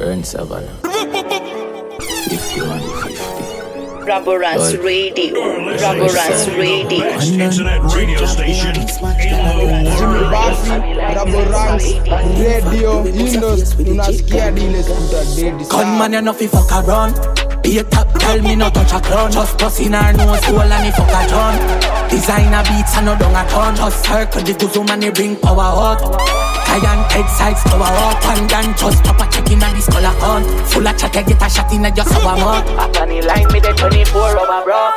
Burn Savannah. 51 50. Raboranks Radio. Raboranks Radio. Internet radio station in Jimmy Buffy, Raboranks Radio Indos unasikia dile skuta dedi Gunman, you know fi fuck around. Be a top, tell me no touch a clown. Just bust in her nose hole and he fuck a ton. Designer beats and no dung a ton. Just circle the guzum and he bring power out. Giant head sides cover up and then just pop a check in and this color on. Full of chat, get a shot in a just our mouth. Back on the line, me the 24 over bro.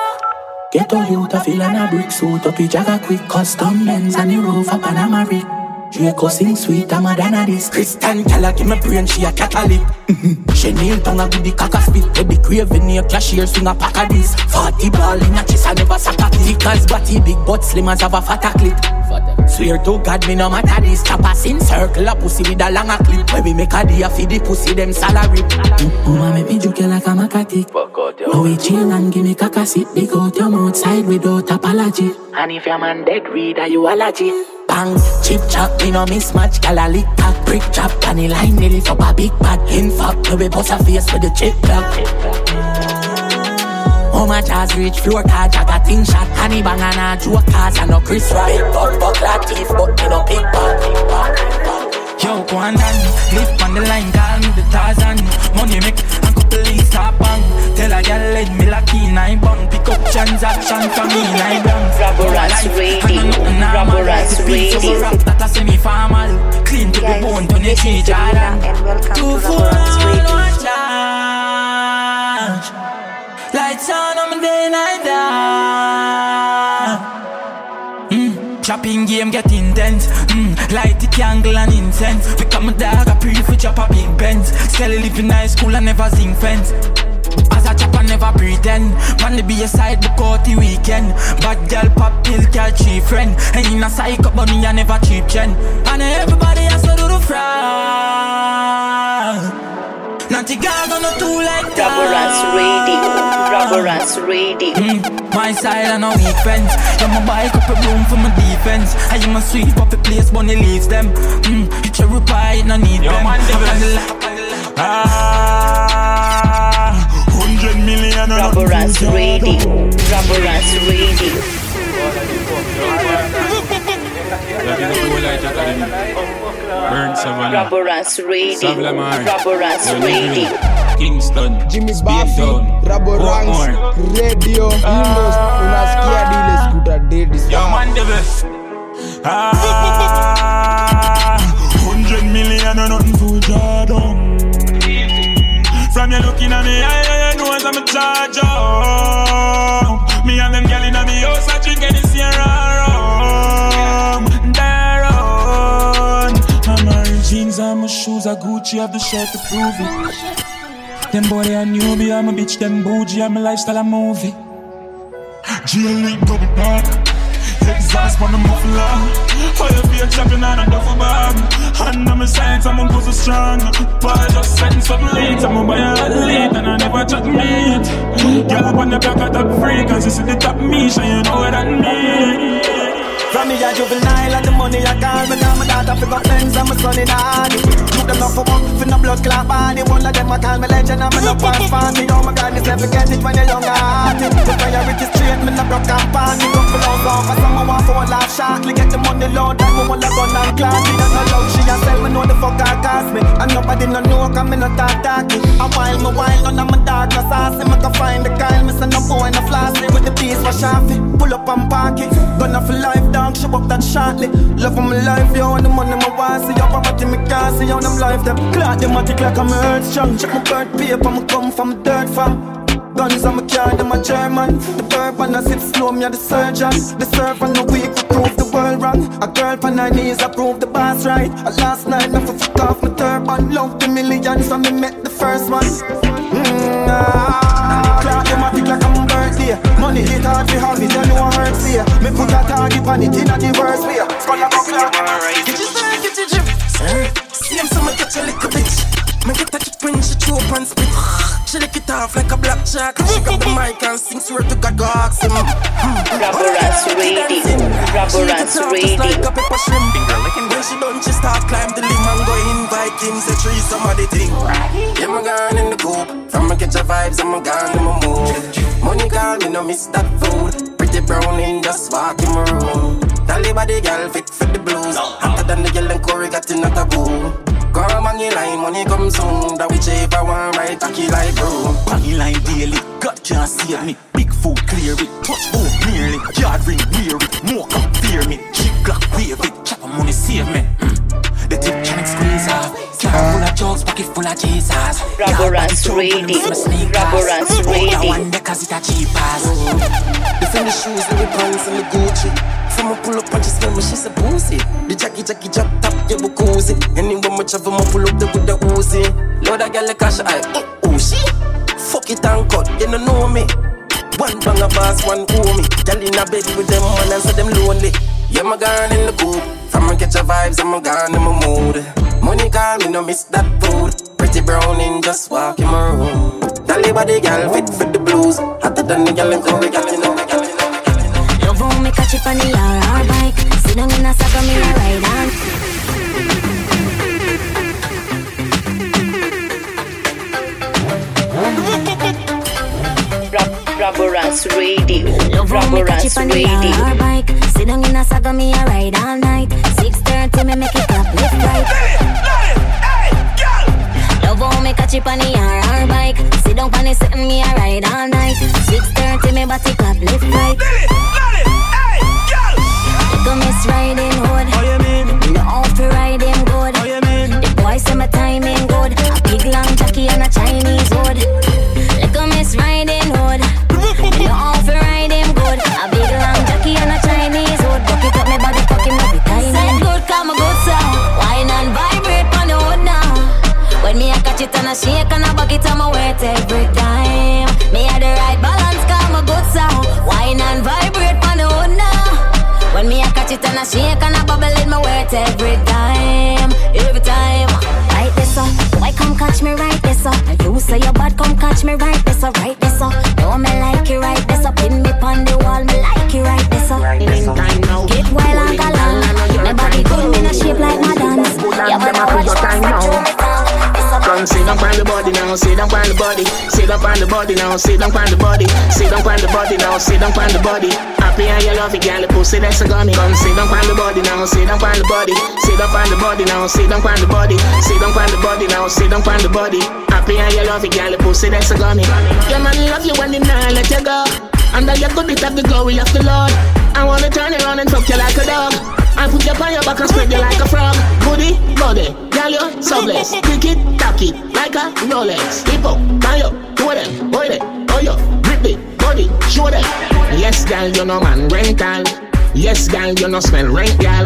Get all you to feel and a brick suit up, jagger quick custom Benz and the roof up and a Rick. Draco sing sweet, I'm a than a this. Christian Kella give me brain, she a Catholic. Mhm. She nail tongue a with the cock a spit. With the craving near cashier, swing a pack of this. 40 ball in a chest, I never sack a click. As body big, but slim as have a fat a clit. Swear to God, me no matter this. Chopper in circle, a pussy with a longer clip. Where we make a deal for the pussy, them salary. Mama make me juke you like a macatic. No we chill and give me caca sit. Big out your mouth side without apology. And if your man dead, read a you allergy. Bang, chip chop, me no mismatch. Gal a lick back, brick chop, the line nearly for a big bad. In fact, we bust a face with the chip back. Oh my jazz reach floor car jagga ting shot Honey bang and a joke cars and no Chris Rock Big buck buck latif but me no big bag Yo, go on and live on the line, call me the Tarzan Money make couple leaves stop bang Tell a girl let me lucky nine bang Pick up transaction from me nine bang Raboranks Radio. Raboranks Radio. That a semi-formal Clean to the bone, turn the tree Jordan and welcome Two to for Raboranks all, Radio. one charge Lights on, I'm day night down. Chopping game get intense. Mm, light the candle and incense. Become a dog, I pre for chop a big Benz. Still live in high school, I never sing fence. As a chopper never pretend Man to be a side book out the weekend Bad girl pop pill catch cheap friend And in a psycho but me I never cheap gen And everybody has to do the fraud Naughty girl gonna do like that Raboranks Radio. Raboranks Radio. Mm, my side and a weak fence. Yeah, my bike up a room for my defense. I am a sweep up the place, bunny leaves them. Mm, you cherry pie, no need Yo, them. man, Up devil. on the left, on the. Ah, hundred million and Raboranks Radio. Raboranks Radio. Burn Savannah. Raboranks Radio. Savlamar. Raboranks Radio. Kingston. Jimmy Speed Buffy, Down. Raboranks Portmore. Radio Indos unasikia dile skuta dedi Yo, man, devil. Ah, hundred million and nothing to draw down. From you looking at me, I, I know as I'm a charge up. Me and them gyal inna me house, I drink any Sierra rum. I'm wearing jeans and my shoes are Gucci, have the shirt to prove it. Them boy they a newbie, I'm a bitch, them bougie, I'm a lifestyle, a movie. G-Elite double park Exhaust on the muffler Fire fear chopping on a duffel bag Hand on my sides, I'm a pussy strong. Boy, just send some leads I'm a buy a lead and I never chat meat. Girl up on the back of top free Cause you see the top me, so you know what that mean From me a juvenile and the money I call me now my daughter fi got Benz and my son in Hardy Took them off for work fi no blood clot body. One of them a call me legend and me no pass fancy Oh my God, this never get it when you're younger hearted The priority straight, me no broke up party Don't pull out off as someone want for a laugh shortly. Get the money low, that me wanna gun and class Me. Don't love, she a sell me know the fuck I cost me. And nobody no know cause me no talk talky. A while me while none of my dog no saucy Me can find the kind, me say no boy no flossy With the piece for sharpie, pull up and park it. Gonna for life dog, show up that shortly Love of my life, yo, and the money my want See your poverty, me can't see how them life them Clock them tick like I'm earth strong. Check my birth paper, me come from dirt farm Guns on my car, them a German. The bourbon I sip slow, me a the surgeon. The servant no weak, we prove the world wrong. A girl on her knees, I prove the boss right. A last night, for fuck off my turban. Love the millions, so me met the first one. Mm, Money hit hard, we have it, you know I hurt fear Me put a target on it in a diverse way. Skull a buckle Get your sir, get your drip Sir, see him so me catch a little bitch Me get a chip when she up and spit She lick it off like a black shark. She got the mic and sing swear to God, go ask him. Raboranks Radio. Raboranks Just like Radio. a pepper shrimp. When she done, she start climb the limb and go invite him. Say three some of the thing. Yeah, my gone in the coop. From me catch a vibes, I'm gone in my mood. Money call me, no miss that food. Pretty brown in just walk in my room. Tally body girl fit for the blues. Hotter than the girl and Corey got in a taboo. Come on, line, money come soon. That whichever one right, cocky like broom. Baggy line daily, God can't save me. Big food clear it, touch home nearly. Yard ring wear it, more come fear me. Cheap Glock wave it, chopper money save me. Mm. The tip can squeeze off. Car full of jokes, pocket full of Jesus. Raboranks Radio. Raboranks Radio. One day cause it a cheap ass. The Fendi shoes and the pants and the Gucci. From a pull up and she smell me, she's a boozy. The Jackie Jackie drop top, yeah, we cozy. Anyone much of them, I pull up the with the Uzi. Lord, I got the cash, I, oh, oh, she. Fuck it and cut, you don't know me. One bang a boss, one owe me. Girl in a bed with them man and say them lonely. Yeah, my gone in the coop. From a catch a vibes, I'ma gone in my mood. Money call me, no miss that food. Pretty brown in just walk in my room. Tally body girl fit for the blues. Hotter than the girl in Corey, girl in the girl in the Love how me catch it on the RR bike. Sit down in a sack of me a ride on. Rub- Raboranks Radio. Love how me catch Raboranks it on the Radio. Sit down in a of me a ride all night. 6:30 me make it clap left right. Hey, Love how me catch it on the RR bike. Sit down on the sitting me a ride all night. 6:30 me body clap left right. Little miss riding hood. How you mean? No off to ride him good. How you mean? The boy say my timing good. A big long jockey and a Chinese hood. A shake and a buck it on my weight every time. Me a the right balance, come a good sound. Wine and vibrate on the hood now. When me a catch it and a shake and a bubble in my weight every time, every time. Right this up, why come catch me right this up? You say you bad, come catch me right this up, right this up. No me like you right this up, pin me pon the wall, me like you right this up. Get wild and galant, my body good, me no shape like my dance. You better watch what's through me tongue. Come sit down on the body now, sit down on the body, sit down on the body now, sit down on the body, sit down on the body now, sit down on the body. Happy and you love it, girl, pussy that's a gummy. Come sit down on the body now, sit down on the body, sit down on the body now, sit down on the body, sit down on the body now, sit down on the body. Happy and you love it, girl, pussy that's a gummy. Your man love you when he not let you go. And that you bit of the glory of the Lord. I wanna turn around and fuck you like a dog. I put your back and spread you like a frog. Booty, body, girl, you so blessed. Kick it, tack it, like a Rolex. Hip up, tie up, do them, boy oh yo, grip it, body, show them. Yes, girl, you know man rental. Yes, girl, you know smell rent, girl.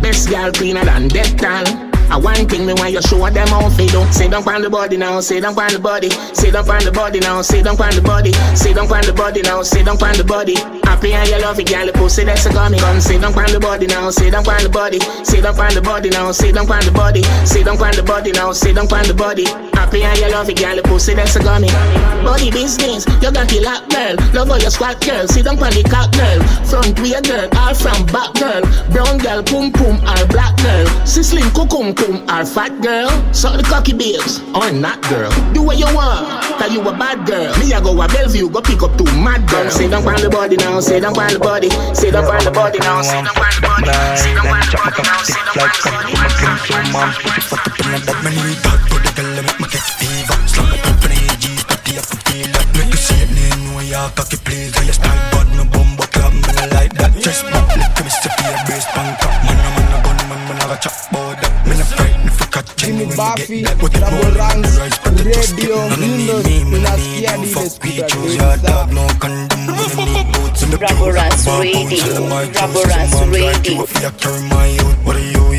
Best girl cleaner than Dettol. I one thing me when you show them how they do. Sit down on the body now, sit down on the body, sit down on the body now, sit down on the body, sit down on the body now, sit down on the body. Happy and you love it, girl, pussy that's a gummy. Come sit down on the body now, sit down on the body, sit down on the body now, sit down on the body, sit down on the body now, sit down on the body. Happy and you love it, girl, the pussy that's a gummy. Body business, you got the lock, girl. Love how you squat, girl. Sit down on the cock, girl. Front way, girl, all from back, girl. Brown girl, pum pum, or black girl. Sisling, kukum kum, or fat girl. Suck the cocky babes, or not, girl. Do what you want, cause you a bad girl. Me, I go a Bellevue, go pick up two mad girls. Sit down on the body now, sit down on the body, sit down on the body now, sit down on the body, sit down on the body now, sit down on the body. Get fever. Slam up in the G's, body I can feel that. Make you see it, know ya cocky please. How you style bad, no bumbo club, me I like that. Chest bump, lick me see your brace punk up. Man, a man a gun, man, man a chop bout that. Me no frightened if you catch me when me get that. What the roll the Ranks, but the trust Radio, Raboranks Bar Radio,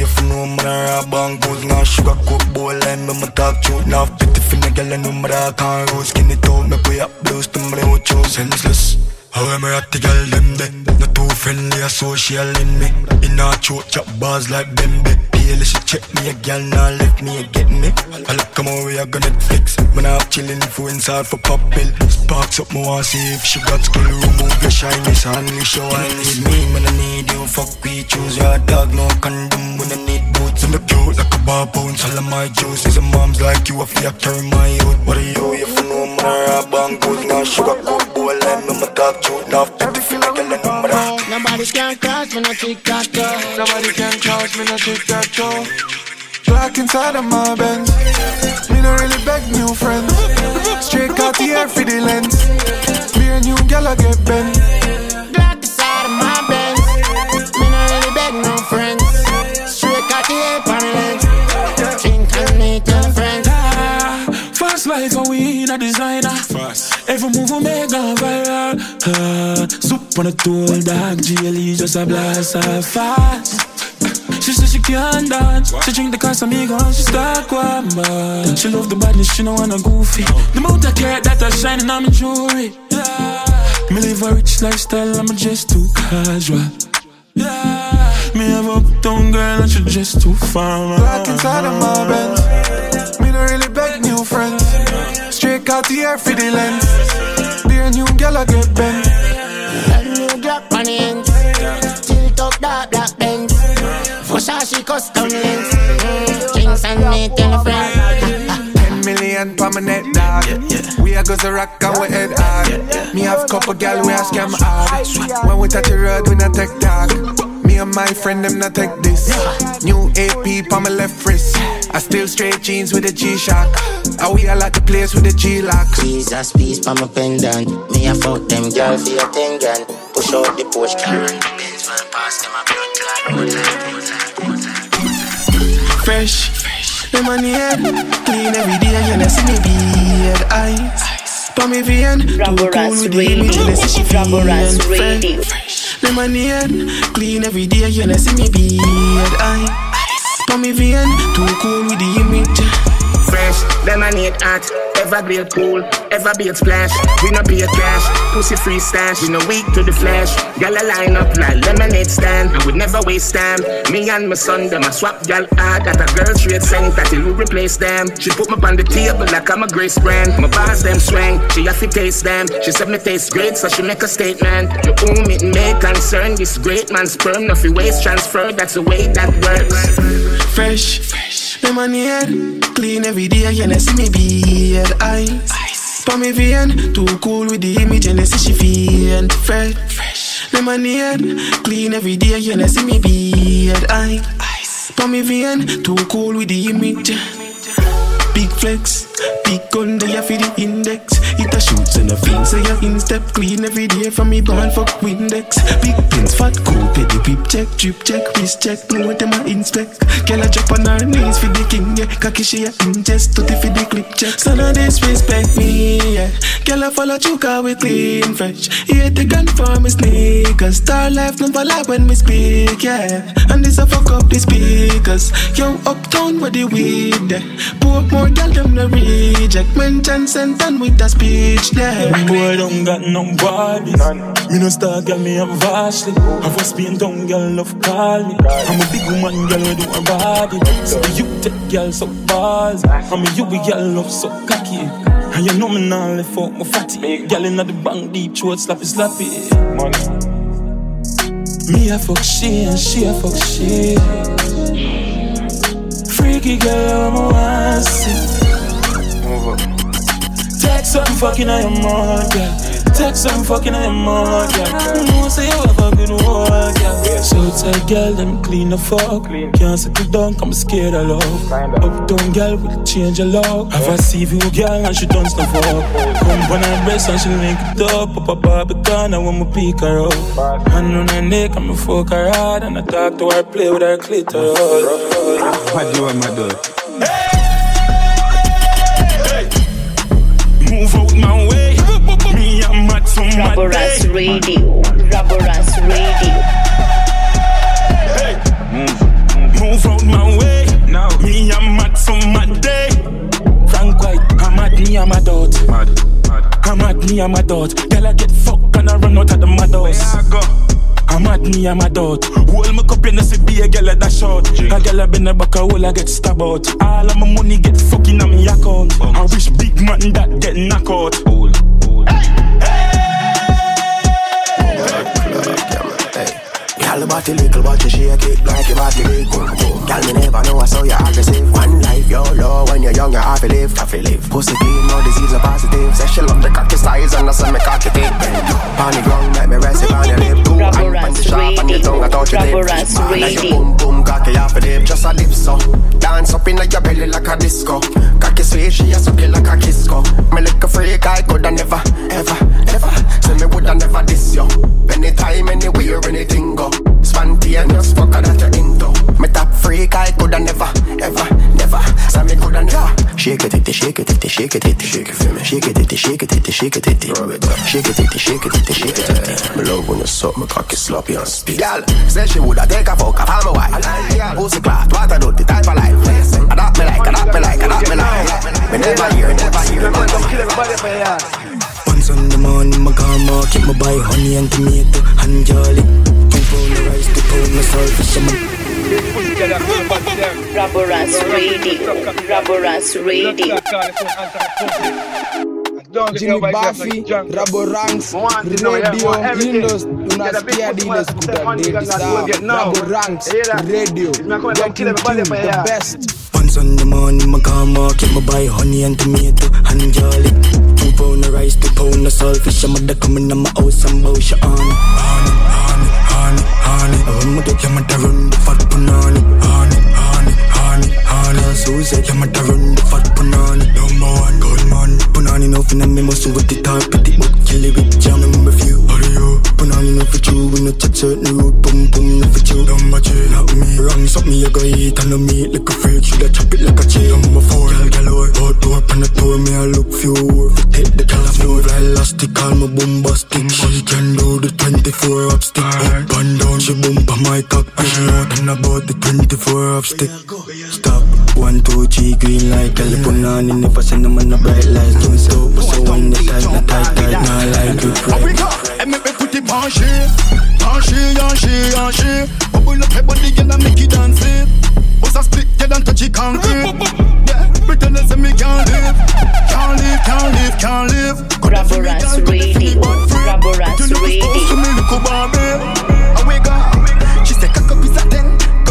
if man a rob and goes Now sugar coat bowl line, me my talk truth Now pity finna girl, I know me that can't roll. Skinny toe, me pay up blues to me out choose Senseless how am I at the girl them there? Not too friendly or social in me In a throat chop bars like them Bembe Pale she check me a girl now left me a get me I look come we are gonna Netflix. When I'm chilling, inside for pop pill. Sparks up, more see if she got skill. Remove your shyness, only show I need me. When I need you, fuck we choose your dog, no condom. When I need boots in the cute like a bar bones. All of my is a moms like you, I feel carry my youth. What are you me no tic tac toe. Nobody can catch me no tic tac toe. Black inside of my Benz. Me no really beg new friends. Straight out the air for the lens. Me and you, girl, I get bent. Black inside of my Benz. Me no really beg no friends. Straight out the air for the lens. Drink and meet your friends. Fast like a we in a designer. Fast. Every move we make go viral. Soup on a tool, dog. GLE just a blast off fast. She said she can't dance. She drink the Casamigo she start guamba. She love the badness, she no wanna goofy. The amount of care that I shining my jewelry. Yeah. Me live a rich lifestyle, I'm just too casual. Yeah. Me have uptown girl and she just too far. Black inside of my Benz. Me no really beg new friends. Straight out the air for the lens. Me and you, girl, I get bent. Drop ends. Tilt up that black Benz. Versace custom lens. Drinks mm-hmm. and meet your friends. Ten million per my net dog. We are goes a rock and we head hard. Me have couple gal we a scam hard. When we touch the road, we not take dog. Me and my friend them not take this. New AP on my left wrist. I still straight jeans with a G-Shock. I we are like the place with the G-Lock. Jesus peace for my pendant. Me I fuck them girl for your ten gun. Push out the Porsche car and the Benz van past them a blood clot. Like, road like, road. Fresh, them on the head. Clean every day, you know see me beard eyes. For me vein, too cool Rubberas with the image, you know see she Rubberas feel Head, clean every day, you know see me beard. I, For me vein, too cool with the image. Fresh, lemonade hot, evergreen cool, ever be it splash. We no be a cash, pussy free stash. We no weak to the flash. Gal a line up like lemonade stand, I would never waste time. Me and my son, them a swap gal hard. Got a girl straight saying that will replace them. She put me on the table like I'm a grace brand. My bars them swing, she have to taste them. She said me taste great, so she make a statement. You own it, may concern this great man's sperm, no nothing waste transfer. That's the way that works. Fresh, fresh. On the head, clean every day, you know see me beard eyes. Me vein, too cool with the image, and they see she feel fresh. fresh. On clean every day, you know see me beard eyes. For me vein, too cool with the image. Big flex, big gun there for the index. A shoots and a fin, so you in step clean every day from me born fuck Windex. Big pins, fat cool, petty peep check, drip check, wrist check, know what them a inspect. Girl a drop on her knees for the king, yeah. Cocky she a ingest, tutti for the clip check. So no disrespect me, yeah. Girl I follow chuka we clean fresh. Yeah, the gun for me sneakers. Star life never lie when we speak, yeah. And this a fuck up the speakers. Yo, uptown where the weed there. Poor more girl them no reject. Mention sentence with a speech there. Boy, don't got no body. Me no star, girl, me am vastly. Have a spin down, girl, love call me. I'm a big woman, girl, we do her body. So you take girl so balls. I'm a you, we girl, love so cocky. And you know me now, left out my fatty. Girl in the bank, deep throat, slappy, slappy. Money. Me a fuck she and she a fuck she. Freaky girl, I'm a want see. Take some fucking on your mouth, girl. Take some fucking on your mouth, girl. No say you have a good work, girl. So tight, girl, them clean the fuck. Can't settle down, I'm scared of love. Uptown girl will change a love. Have a you girl and she done stuff up. Come on her breast and she link it up. Up a barbican, I want me pick her up. Hand on her neck, I'm a fuck her hard. And I talk to her, play with her clitoris. What do you want, Move out my way. Me, I'm mad from my Rubberas day. Radio. Rubberas Radio. Move out my way. Now me I'm mad from my day. Frank White, I'm mad, me I'm a dot. Mad, mad. I'm mad, me I'm a dot. Girl I get fucked and I run out of the mad house. I'm mad me, I'm a doubt. Hold my cup, you know, see be a girl at that shot. A girl I been a back all I get stabbed out. All of my money get fucking on me account. I wish big man that get knocked out. body little, but you shake it like your body big. Girl, me never know I saw you aggressive. One life, you're when you're young, you have to live, have to live. Pussy clean, no disease, no positive. Say she love the cocky size and I say me cocky thick. On the ground, make me rest it on your lip. Two hand on the sharp and the tongue, I touch your lip. Like your boom boom cocky, half a dip, just a dip so. Dance up in your belly like a disco. Cocky sweet, she a sucky like a kisco. Me like a freak, I coulda never, ever, ever. Say me woulda never diss you. Anytime, anywhere, anything go. Spontaneous, fuck that you into. Me top freak, I coulda never, ever, never. Say me coulda never. Shake it, shake it, shake it, it, shake it, it, shake it for me. Shake it, it, shake it, it, shake it, it. Shake it, it, shake it, it, shake it, it. Me love when you suck my cocky sloppy and speed. Girl, say she woulda take a fuck off my wife. Pussy clot, what I do, the type of life. Adopt me like, adopt me like, adopt me like. Me never hear, never hear. Once on the morning, my grandma keep my buy honey and tomato and jolly. Two pound of rice, two pound of salt for some. Raboras Radio. Raboras Radio. Jimmy Buffy, Rabo Ranks, Radio, Windows, tunasikia dile skuta dedi sawa. Rabo Ranks, Radio, Joking King, the best. Once on the morning, my grandma keep my buy honey and tomato and jolly. Two pound of rice, two pound of salt for some. Mother coming to my house and bow she on. Honey, honey, honey, honey. Oh, mother, yeah, mother run honey. Susie, yeah, mother run the fat punani. Number one, gold man. Punani no finna me muscle with the top, pretty but kill it with jam and review. Hurry up, punani no for you, we no touch certain road, boom boom no for you. Number two, not me. Wrong, suck me, I mm. go eat and no meat like a freak. Shoulda chop it like a chain. Number four, girl galore. Hot door, pan the door, me I look few. If it take the color flow, fly elastic, call me bombastic. She can do the 24 up stick. Up and down, she bump on my cock. She out and about the 24 up stick. Stop, one, two, three, green light. Girl, punani never send them on the bright lights. Don't stop, so when the tight, the tight, tight, nah like it Up we right. go, and make me put it on she, on she, on she, on she. Bubble up her body, girl, and make it dance it. Bust a split, girl, and touch it concrete. Yeah, pretend as if me can't live, can't live, can't live, can't live. Raboras Radio. Raboras To Radio. me, little Barbie. Up we go. She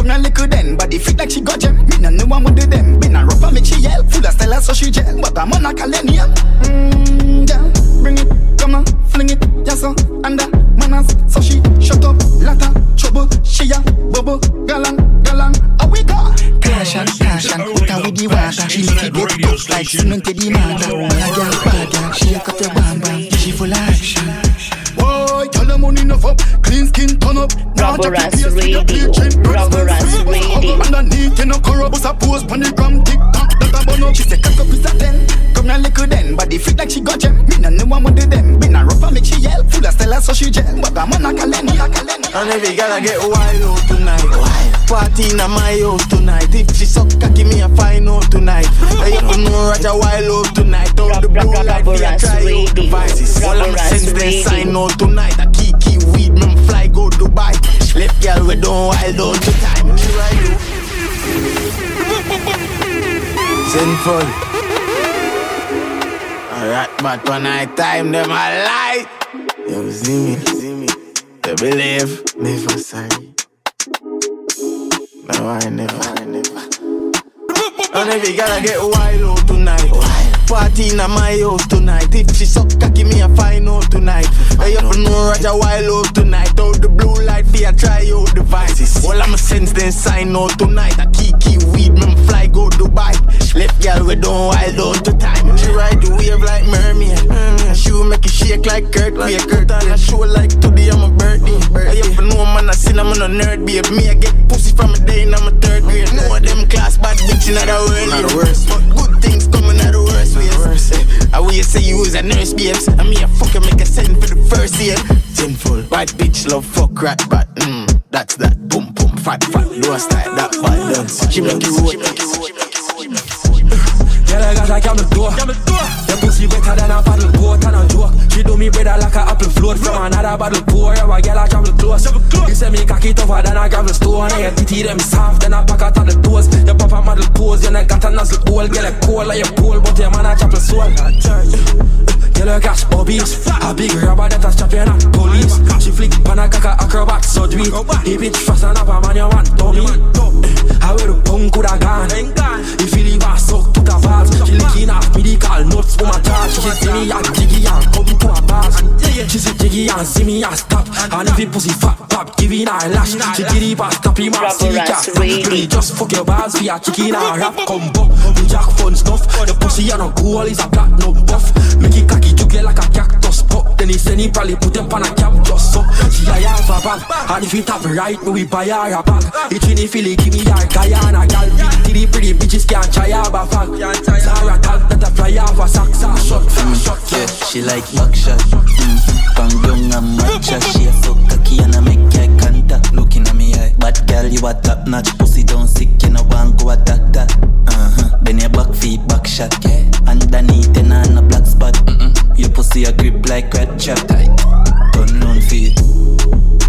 now little then, body fit like she got gem. Me no know would do them. Been a rough and make she yell. Full of style so she gel. But I'm on a calendar. Mmm, yeah. Bring it, come on, fling it, yes sir. Under manners, so she shut up. Lotta trouble, she a bubble, galang, galang. Up we go. Caution, caution, put her with the water She lick it get tough like cement to the matter Me a girl bad girl, she a cut your bam bam She full of action Them money enough up. Clean skin turn up. Raboras Radio. Raboras Radio. Underneath, you know, corrupt. Bust a post on the gram, tick tock, that a bun up. She say, cock up is a ten. Come now, little then. Body fit like she got gem. Me no know one yell. Full of stella, so she gel. But I'm on a calendar, calendar. And every girl I get wild out tonight. Party in my house tonight. If she suck cocky, me a find out tonight. I have to know Roger wild out tonight. All the blue light, we a try out devices. All I'm sense then sign out tonight. A key key weed, me fly go Dubai. Left girl we don't wild out the time. She ride you. Sinful. Alright, but when I time them I light. You see me, see me. You believe, never sorry. No, I never, I never. And every girl I get wild out tonight. Party in my house tonight. If she suck cocky, me a find out tonight. I to know Roger wild out tonight. Out the blue light, ya try out devices. All I'm sense then sign out tonight. A key key weed, me fly go Dubai. Left girl we don't wild out the time. She ride the wave like mermaid. Mm, She will make it shake like Kurt Quake. Kurt on a show like today I'm a birthday. I have know man I sin I'm a nerd babe. Me I get pussy from a day in I'm a third grade. Know them class bad bitch in the world. Not the worst. But good things coming out of the worst ways. I will say you was a nurse babes. And me a fucking make a send for the first year. Sinful. Bad bitch love fuck rat but mm, that's that. Boom boom fat fat. Low style that bad dance. She make you roll. Girl, I got a camel door. Your pussy wetter than a paddle boat and a joke. She do me better like a apple float from another bottle pour. Yeah, a girl I travel close. You say me cocky tougher than a gravel stone. And your titty them soft than a packet on the toes. Your papa model pose, you not got a nozzle hole. Girl, a cold like your pole, but your man a chapel soul. Yellow cash, obese. A big rubber that a champion at police. She flick pan a caca acrobat, so do it. He bitch fast up a man you want, dummy. I wear the punk coulda gone. If you leave her suck the vase, she licking off medical nuts for my charge. She see me and jiggy and come to a bars. She see jiggy and see me and stop. And if the pussy fat pop, giving her lash. She get it past stop him and see cat. Really just fuck your bars for your chicken and rap combo. The jack fun stuff. The pussy and a goal is a platinum buff. Make it cocky to get like a cactus pop. Then he send he probably put them on a cap just so. She a have a bag. And if it have right, we buy her a bag. It feel it, give me her Guyana gal. Pretty pretty bitches can't try her a fag. Sarah talk that a fly off a sack. Sack shot, shot. Yeah, she like buckshot. Mm. Bang young and matcha. She a so cocky and I make eye contact. Looking at me eye. Bad girl, you a top notch. Pussy don't sick, you know want go a doctor. Uh huh. Bend your back feet, back shot. Yeah. Underneath and on a black spot. Mm-mm. Your pussy a grip like red chop. Turn on feet.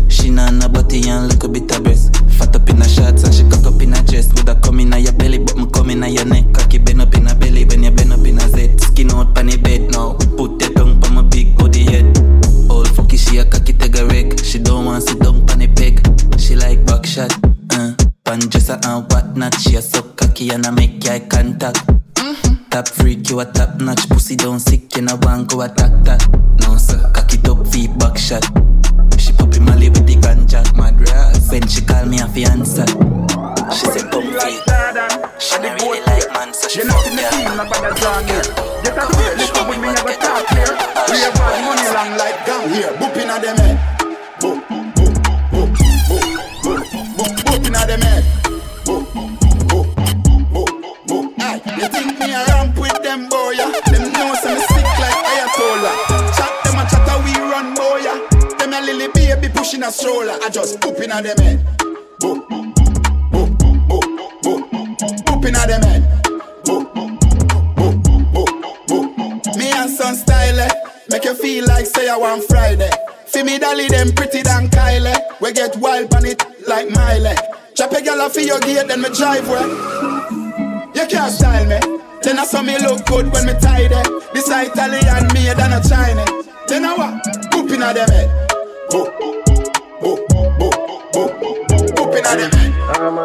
She not a body and little bit of breast. Fat up in her shorts and she cock up in her chest. Woulda come in your belly, but me come in your neck. Cocky bend up in her belly when you bend up in her zed. Skin out pon the bed now. Put your tongue pon my big body head. Old fucky she a cocky take a wreck. She don't want sit down pon the peg. She like back shot. Uh, pan dresser and whatnot. She a so cocky and I make eye contact. Top freak, you a top notch. Pussy don't sick, you know want go attack that. No sir, cock it up, feet back shot. She puppy Molly with the ganja, mad grass. When she call me a fiance, she say pump feet. She don't really like man, so she fuck me up. Get a clear, listen with me, never talk clear. We have got money long like gum here. Boop inna them head. Boop, boop, boop, boop, boop, boop, boop inna them head. You think me a ramp with them boy? Yeah? Them know some sick like Ayatollah. Chat them a chat a we run boy. Yeah? Them a lily baby pushing a stroller. I just boop inna them head. Boop, boop, boop, boop, boop, boop inna them head. Boop, boop, boop, boop. Me and son style eh? Make you feel like say I want Friday. See me dolly them pretty than Kylie. We get wild on it like Miley. Chop a gal for your gate, then me drive where. You can't style me. Then I saw me look good when me tidy. This a Italian made than a Chinese. Then I what? Boop inna them head. Boop, boop, boop, boop, boop head. I'm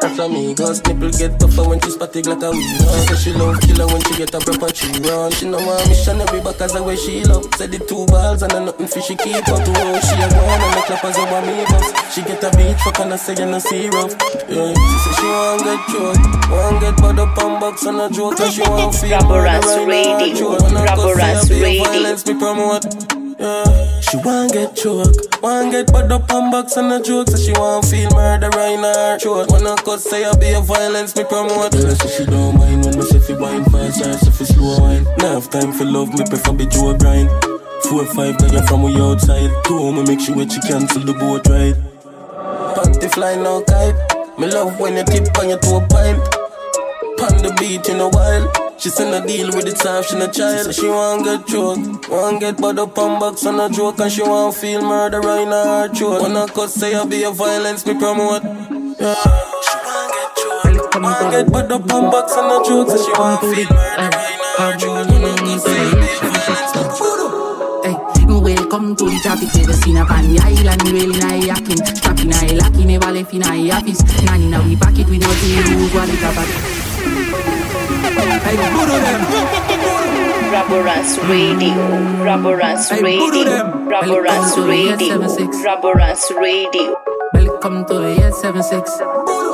Cause amigos nipple get tougher when she spotted like a weed She she love killer when she get a proper chew run She know want missionary back as the way she love Said the two balls and nothing for she keep to how she a go and the clappers over me bus She get a beat fuck and I say you no see rough Yeah, she say she want get choked Want get bad up and box and a joke And she want feel right now Radio, When I go Rubberas say I be a Radio. violence me promote yeah. She want get choke, want get bad up on box and a joke, so she want feel murder in her throat. When I cut say I be a violence, me promote. Girl, so she don't mind when me say fi wine fast, or say fi slow wine. Now have time for love, me prefer be Joe grind. Four five that you from way outside. Two home, make sure what she cancel the boat ride. Panty fly now kite. Me love when you tip on your toe pipe. Pon the beach in a while. She send a deal with the time, she no child. She want get choked, want get bad up on box on a joke, and she want feel murder in her throat. I cut say I be a violence, me promote. Yeah. She want get choked, want get bad up on box on a joke, so she want feel murder in her throat. I cut say I be a violence, me promote. Welcome to the traffic, never seen on the island, really nice yacking. Strapping I lucky, never left in I office. Nanny now we pack it with no use, what it about. Hey, Budo them. Rubberas Radio, Rubberas Radio, Rubberas Radio, Rubberas Radio. Welcome to the 876.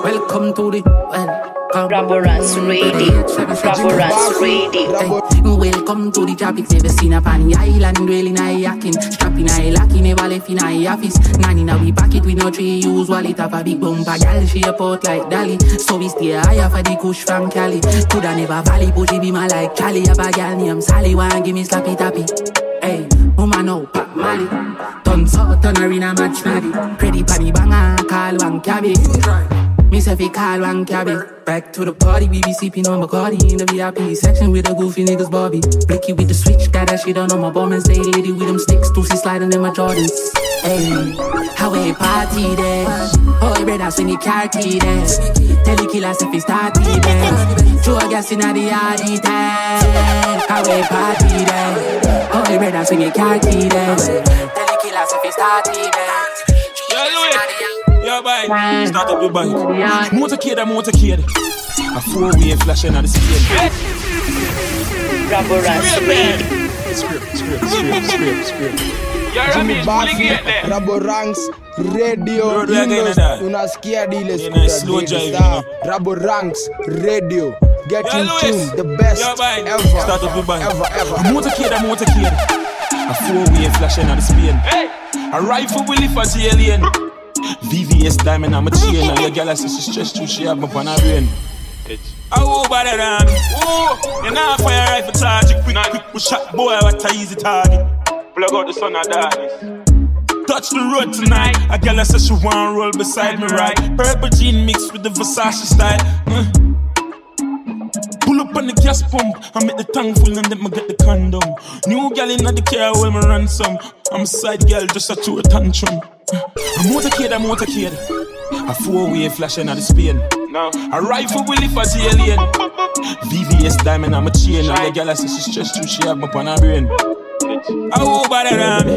Welcome to the welcome. Rubberas Radio, Rubberas Radio. Welcome to the traffic, never seen on the island, really nice yacking. Strapping I lucky, never left in I office. Nanny now we pack it with no tree use wallet have a big bumper, gal she a port like Dolly. So we stay higher for the kush from Cali. Coulda never valley, but she be my like Cali. Have a gal named Sally, want give me slappy tappy. Now pop Molly. Turn so turn her in a match naggy. Pretty panny banger, call one cabby. Me say fi call one cabby. Back to the party, we be sipping on Bacardi in the VIP section with the goofy niggas Bobby. Blicky with the switch, got that shit on on my bum and stay lady with them sticks, Tusi sliding in my Jordans. Hey, how we party there? Oh, brother, swing the car key there. Tell you killers if it's starty there. Girl gas in the yard eating. How we party then? Oh, we better swing a car key then. Tell you killers if it's starty then. Yo, Louis. Yo, bye. Start up your bike. Motorcade, motorcade. A four-way flashing at the speed. Raboranks Radio. Script, script, script, script, script. Jimmy Buffy, Rabo Ranks, Radio, Road again, Windows, dad. unasikia dile Yeah, nice, slow skuta drive. Rabo Ranks, Radio, get Yo, in tune, the best Yo, bye. ever. Start up your bike. Ever, ever. A motorcade, a motorcade. A four-way flashing at the speed. A rifle will lift as alien. VVS diamond, I'm a chain. And your girl, I say she stressed too, she have my on her brain. Oh, better than me. Oh, you know, fire rifle charge it quick, quick. We shot boy, what a easy target. Plug out the sun of darkness. Touch the road tonight. A girl, I say she want roll beside me, right? Purple jean mixed with the Versace style. Uh. Pull up on the gas pump, I make the tank full and then I get the condom. New gal in the car, hold my ransom. I'm a side girl, just a two a tantrum. A motorcade, a motorcade. A four-way flashing at the Spain. No. A rifle will lift as alien. VVS diamond, I'm a chain. And the gal I say she stressed too, she have my on her brain. Oh, better than me.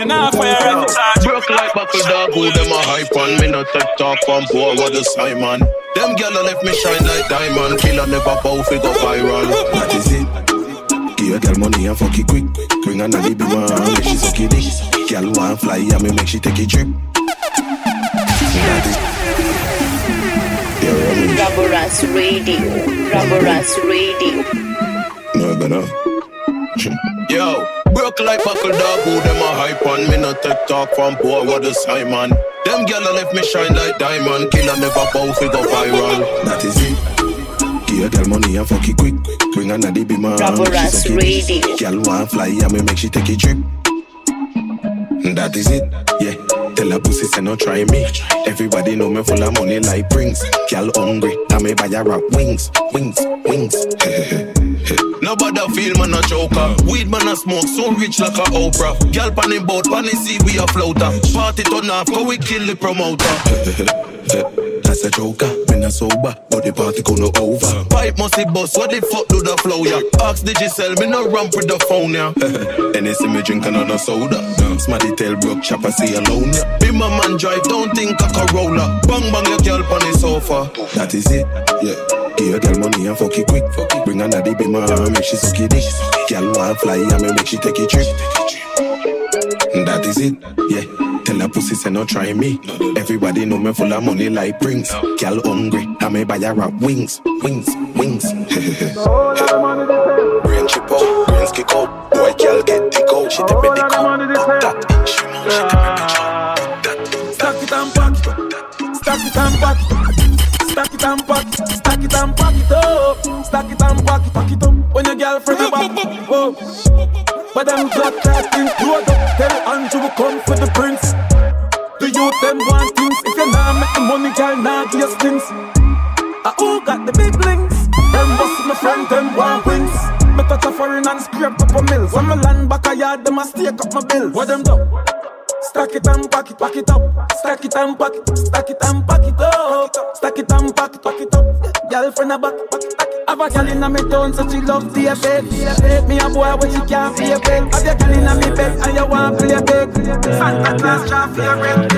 You know, fire rifle charge. Broke like buckle dog, who them a hype on Me not take talk from poor, what a Simon Them gyal left me shine like diamond Killer never bow, fi go viral That is it Give your girl money and fuck it quick Bring her a baby man, she suck it Girl want fly, and me make she take a trip. That is Raboranks Radio. Raboranks Radio. No, better. Yo, broke like buckle dog, who them a hype on? Me not take talk from poor, what a Simon? Them gyal left me shine like diamond. Killer never bow, fi go viral. That is it. Give your girl money and fuck it quick. Bring her a baby man, make she Raboranks suck it Radio. Girl want fly, and me make she take a trip That is it, yeah Tell her pussy say no try me. Everybody know me full of money like rings Girl hungry, I me buy her rap wings Wings, wings Nobody feel man a joker Weed man a smoke, so rich like a Oprah. Girl pan the boat, pan sea, we a floater. Party turn off, go we kill the promoter. That's a joker, me not sober But the party gonna over. Pipe must be bust, what the fuck do the flow, yeah? Ask the Giselle, me no ramp with the phone, yeah. Anything me drink another soda. Smarty tail broke, chopper see alone, yeah Be my man drive, don't think a Corolla Bang bang your girl pan the sofa. That is it, yeah Give your girl money and fuck it quick. Bring her the baby man, make she suck it dick. Girl want fly, and me make she take a trip. That is it, yeah. Tell her pussy say no try me. Everybody know me full of money like rings. Girl hungry, I may buy her rap wings, wings, wings. brain chip out, brains kick out. Boy, girl get dick out. She take me dick out. That she know she take me bitch out. Stack it and pack it. Stack it and pack it. It and pack it. Stack it and pack it up. Stack it and pack it. Pack it up. When your girlfriend a back. Whoa. But them got that thing load up. Tell Andrew come for the prince. The youth them want things. If you not make the money, girl, not give you stings. I all got the big links. Them bust my friend, them want wings. Me touch a foreign and scrape up a mills. When me land back a yard, them a stake up my bills. What them do? Stack it and pack it, pack it up. Stack it and pack it, stack it and pack it up. Stack it and pack it, pack it up. Girlfriend a back, back, back. Have a girl inna me town, so she love the bed. Me a boy, but she can't play bed. Have your girl inna me bed, and you want play bed. Santa Claus try for your red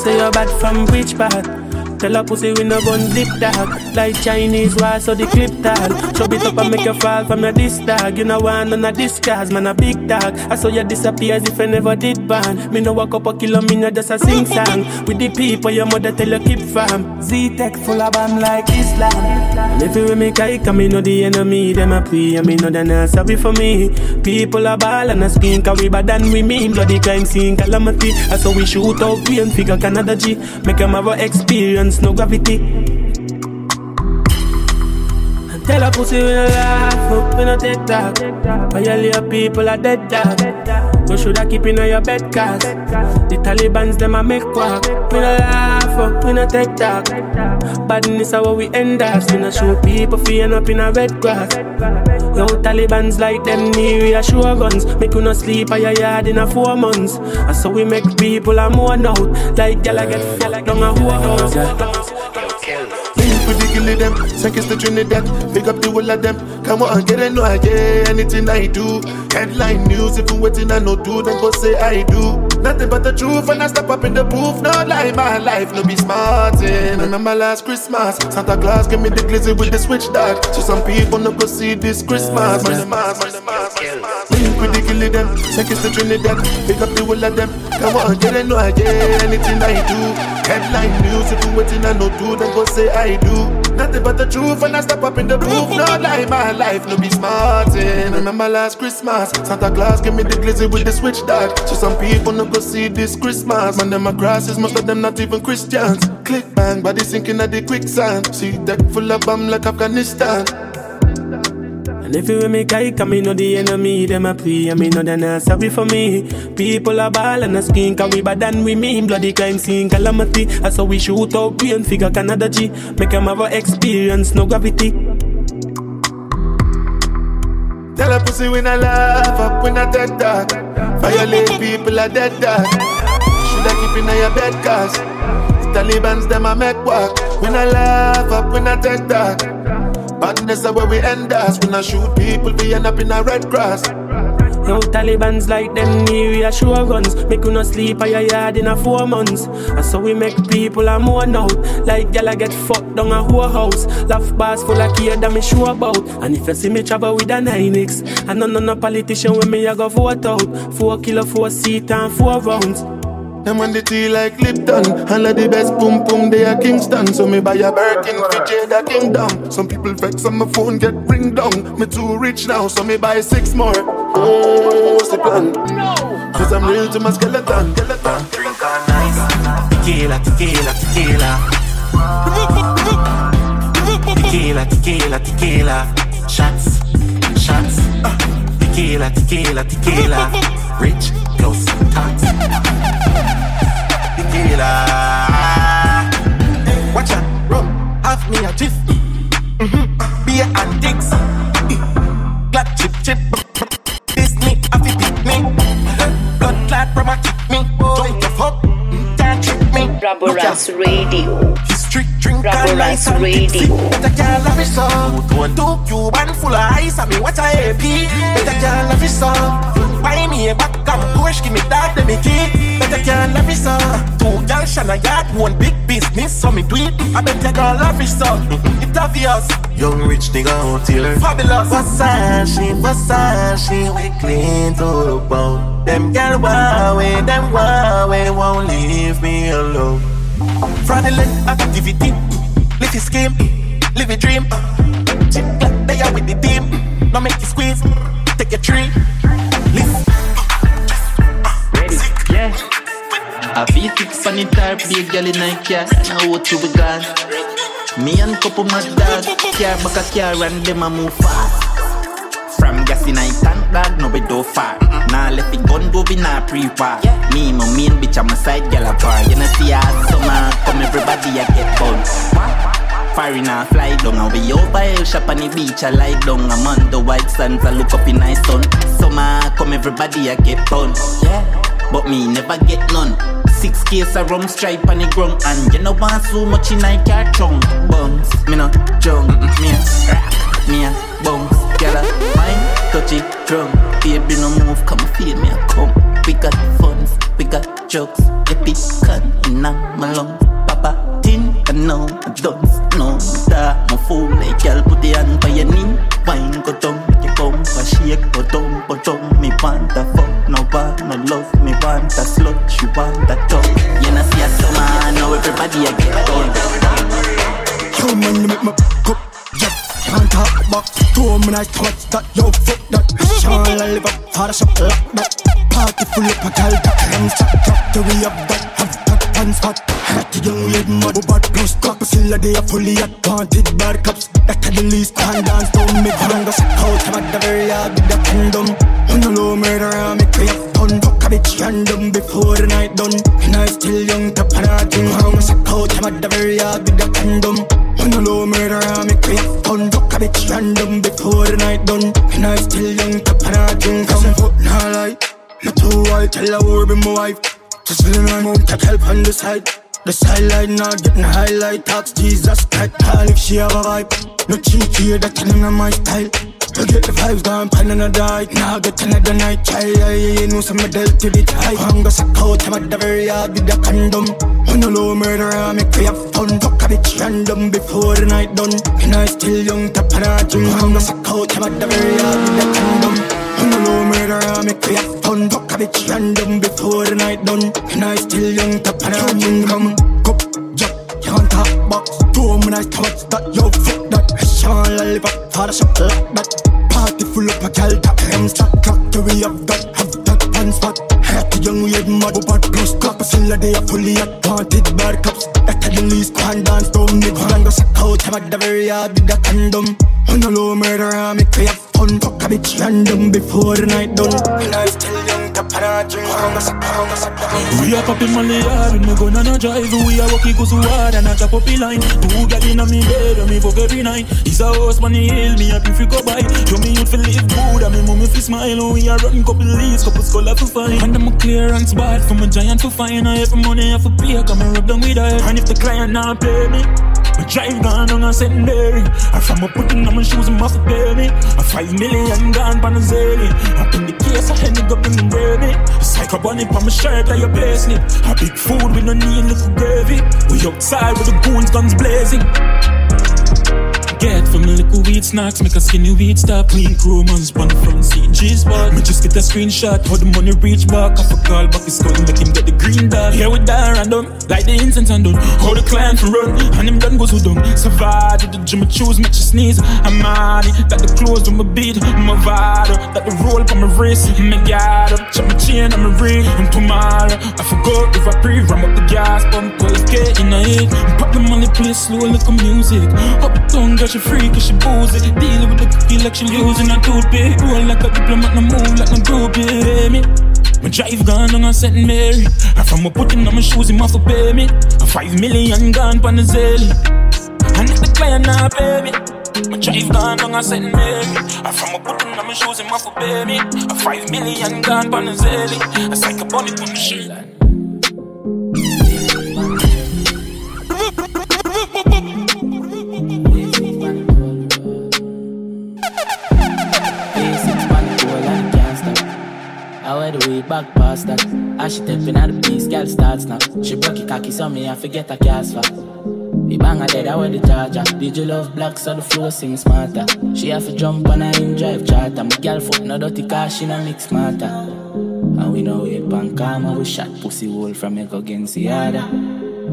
Say you're bad from which part? Tell a pussy we no gun dip dog. Like Chinese war so the clip tag. Chop it up and make you fall from your disc tag You know one on a disguise man a big tag. I saw you disappear as if I never did ban Me no walk up a kilo me no just a sing song. With the people your mother tell you keep fam Z-Tech full of bam like Islam. And if you with me kike and me know the enemy Them a pray. And me know they not sorry for me. People a ball and a skin Cause we bad than we mean. Bloody crime scene calamity. I saw we shoot out we and figure Canada G. Make them have a experience no gravity. And Tell a pussy we no laugh up, we no take talk your people are dead dog So should I keep in your bed cause The Taliban's them a make quack. We no laugh up, we no take talk Badness how we end us We no show people feeling up in a red grass. Yo, Taliban's like them reassure guns. Make you no sleep at your yard in a four months. And so we make people a mourn out. Like gyal a get fucked down a whorehouse kill them. Sink is the Trinidad. Pick up the whole of them. Come on, get it, no, I get anything I do. Headline news, if you waiting, I no do, then go say I do. Nothing but the truth, when I step up in the booth, no lie, my life, no be smarting. Remember last Christmas, Santa Claus gave me the glizzy with the switch dog. So some people no go see this Christmas. Christmas, Christmas, Christmas. Link with the kill them, is the Trinidad. Pick up the whole of them. Come on, get it, no, I get anything I do. Headline news, if you waiting, I no do, then go say I do. Nothing but the truth when I step up in the booth. No lie, my life, no be smarting. Eh. Remember last Christmas, Santa Claus gave me the glizzy with the switch dog. So some people no go see this Christmas. Man, them a grasses, most of them not even Christians. Click bang, body sinking at the quicksand. See deck full of bomb like Afghanistan. And if you make I come, me know the enemy, them a pray, and me know they not sorry for me. People are ball and a skin, cause we bad than we mean. Bloody crime scene, calamity. That's how we shoot out brain figure Canada G. Make them have a experience, no gravity. Tell a pussy when I laugh up when I dead dog. Violate people are dead dog. Should I keep in your bed cause the Taliban's them a make work. When I laugh up when I dead dog. Badness is where we end us. When I shoot people, we end up in a red grass. Yo, Taliban's like them sure guns. Make you no sleep at your yard in a four months. And so we make people a mourn out. Like gyal get fucked down a whole house. Laugh bars full of care that me sure about. And if you see me travel with a 9X, know none of no politician when me a go vote out. Four kilo, four seat and four rounds. Them when the tea like Lipton All of the best boom boom they are Kingston. So me buy a Birkin for Jada Kingdom. Some people vex on my phone get ring down. Me too rich now so me buy six more. Oh, what's the plan? Cause I'm real to my skeleton, skeleton. Drink all night. Tequila, tequila, tequila. Tequila, tequila, tequila. Shots, shots. Tequila, tequila, tequila. Rich, close, tots Tequila. Watch out, rum Have me a tiff mm-hmm. Beer and dicks. Glad chip chip. This me, happy pick me. Blood clot from a kick me. The fuck Can't trick me. Raboranks Radio. History drink and nice and Radio. Better girl love it so Two Cuban full of ice and me watch a AP Better girl love it so Buy me a back and push give me that let me keep. Better girl love it so Two girl shine a yacht one big business so me do it. I better girl love it so mm-hmm. It's obvious. Young rich nigga out here Fabulous. Versace, Versace We clean to the bone. Them girl Huawei, them Huawei Won't leave me alone. Fraudulent activity. Live your scheme, live your dream. Chip clap, they are with the team. Now make you squeeze, take your tree. Listen Ready, yeah. I feel six on the tire, play girl in a car. Now what you we gone? Me and couple my dog, car back a car and them a move fast. From gas in a tank dog, no we do far. Nah left it gun go be nah pre-war. Me my main bitch on my side, girl a bar. You know see how summer come everybody a get bun. Firing a fly down and we over hill shop on the beach. I lie down I'm on the white sands. I look up in nice sun. Summer come everybody I get bun. Yeah. But me never get none. Six case of rum stripe on the ground. And you know want so much in I car chunk. Buns, me no junk Me a rock, me a bounce Girl a mine, touch it, drum Baby no move, come feel me a come We got funds, we got jokes. Epic cut in my lungs. Papa I know, I don't know that I'm a fool like girl put the hand by your knee Wine go down, you come for shake go down, go down Me want a fuck, no want no love. Me want a slut, she want a talk. You know see a summer, now everybody a get Yo, man, you make my cup yeah. can't talk back Two nice touch that. Yo, fuck that. Sean live up, father shop like that Party full up a girl, that Hands up, drop the way up that Have that one spot The young lady mud. Bad plus cock Still a day fully at bad cops That had the least Hand dance down me Hand us out I'm at the very yard With the kingdom On the low murder I make up done. Fuck a bitch random Before the night done. And I still young Top and I think Hang us out I'm at the very yard With the kingdom on the low murder, I make up Fun fuck a bitch random before the night done. And I still young, top and I drink Come foot, nah lie Not too white, tell her who be my wife? Just feeling my mom, take help on the side The highlight not getting highlight talks. Jesus Christ, tall if she have a vibe. No cheat here, that on my style. You get the vibes gone, pan and a die. Now get another night, yeah, you know some medal to the tie. Hunger suck out, I'm at the very yard with the condom. On the low murder, I make we have fun. Fuck a bitch random before the night done. And I still young, tap and I drink. Hunger suck out, I'm at the very yard with the condom. On low murder, I make have fun. Fuck a bitch random before the night done. And I still young, tap and I drink. Come, cup, jack, can't talk box. Two when I touch that, yo, fuck that. Sean lollipop, father shop like that. Party full up a gal, tap them stack, clock, do we have that, have that one spot. Young we had mad, bad plus cup. Still a day a fully at wanted bad the least can dance, don't make one go suck out. At the very yard with the condom. On the low murder, I make we have fun. Fuck a bitch random before the night done. And I still young, tap I. We are popping money hard with me gun and a drive We are walking cause hard and a chop up the line Two gal in a me bed and me fuck every night It's a house money hill, me happy fi go buy Show me youth fi live good and me mommy fi smile We are running couple leads, couple skull fi find And I'm a clearance bad from a giant to find I have money I fi pay, come and rub down with her And if the client not pay me my drive gone on a secondary. I from a putting on my shoes and muscle baby. A five million gone pan a zilly. Up in the case, I to go in the baby. Like a bunny on my shirt like your payslip. A big food with no need little gravy. We outside with the goons guns blazing. A weed snacks, make a skinny weed stop. Clean crewmans on the front seat, G's spot. Me just get a screenshot, how the money reach back. Off a call back, his skull, make him get the green dot. Here we die random, like the incense and done. How the client from run, and him done goes who done. Survive the I choose, make you sneeze. I'm mad, that the clothes on my beat, my vital, that the roll on my wrist. Me got up, check my chain on my ring. And tomorrow, I forgot if I breathe, ram up the gas, pump 12k in a hit. Pop the money, play slow, like a music. Up tongue, got she free, cause she boozy. Deal with the like she losing a toothpick. Roll like a diplomat, no move like no groupie, baby. My drive gone on a St. Mary. I from a putting on my shoes, him off a pay me. A five million gone pan the zelly. And if the client not pay me. My drive gone on a St. Mary. I from a putting on my shoes, him off a pay me. A five million gone pan the zelly. A psycho bunny the shit. I the way back past that. As she stepping out the piece, girl starts now. She broke it cocky, so me I forget her cast for. We bang her dead, I wear the charger. Did you love black, so the flow sing smarter. She have to jump on her in drive charter. My girl foot no dirty car, she no mix smarter. And we know it pan karma, we shot pussy hole from a against the other.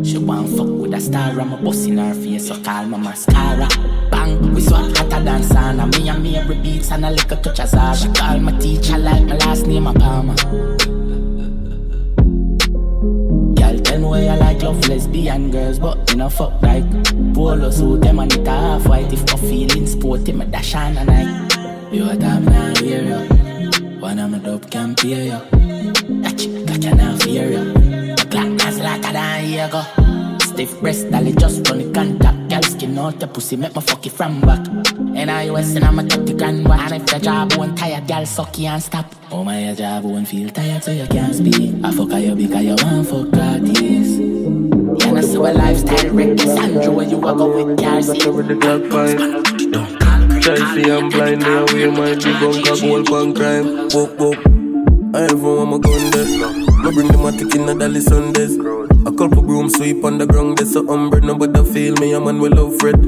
She want fuck with a star, I'm a bust in her face, so call my mascara. We swap hotter than sauna. Me and me every beats and a little touch of Zara. She call my teacher like my last name, a Palmer. Girl, tell me why you like love lesbian girls, but you know fuck like polo suit them and it half white. If my feeling sporty, me dash on a night. You a damn now hear you. One of my dope can pay you. That chick you now fear you. The clock has later than here go. Stiff breast, dolly just run the contact. Girl skin out the pussy, make my fuck it from back. And I was and I'm a 30 grand watch. And if the job won't tired, girl suck you and stop. Oh my your job won't feel tired so you can't speak. I fuck you because you want fuck gratis. You know see a lifestyle reckless Andrew when you walk up with car seat. with the Glock fine. Try see I'm blind, me away my big gun, gold pan crime. Whoop whoop. I ever want my gun dead. I bring the matic in the dolly Sundays. A couple broom sweep on the ground, there's so umbre, nobody feel me, a man will love Fred.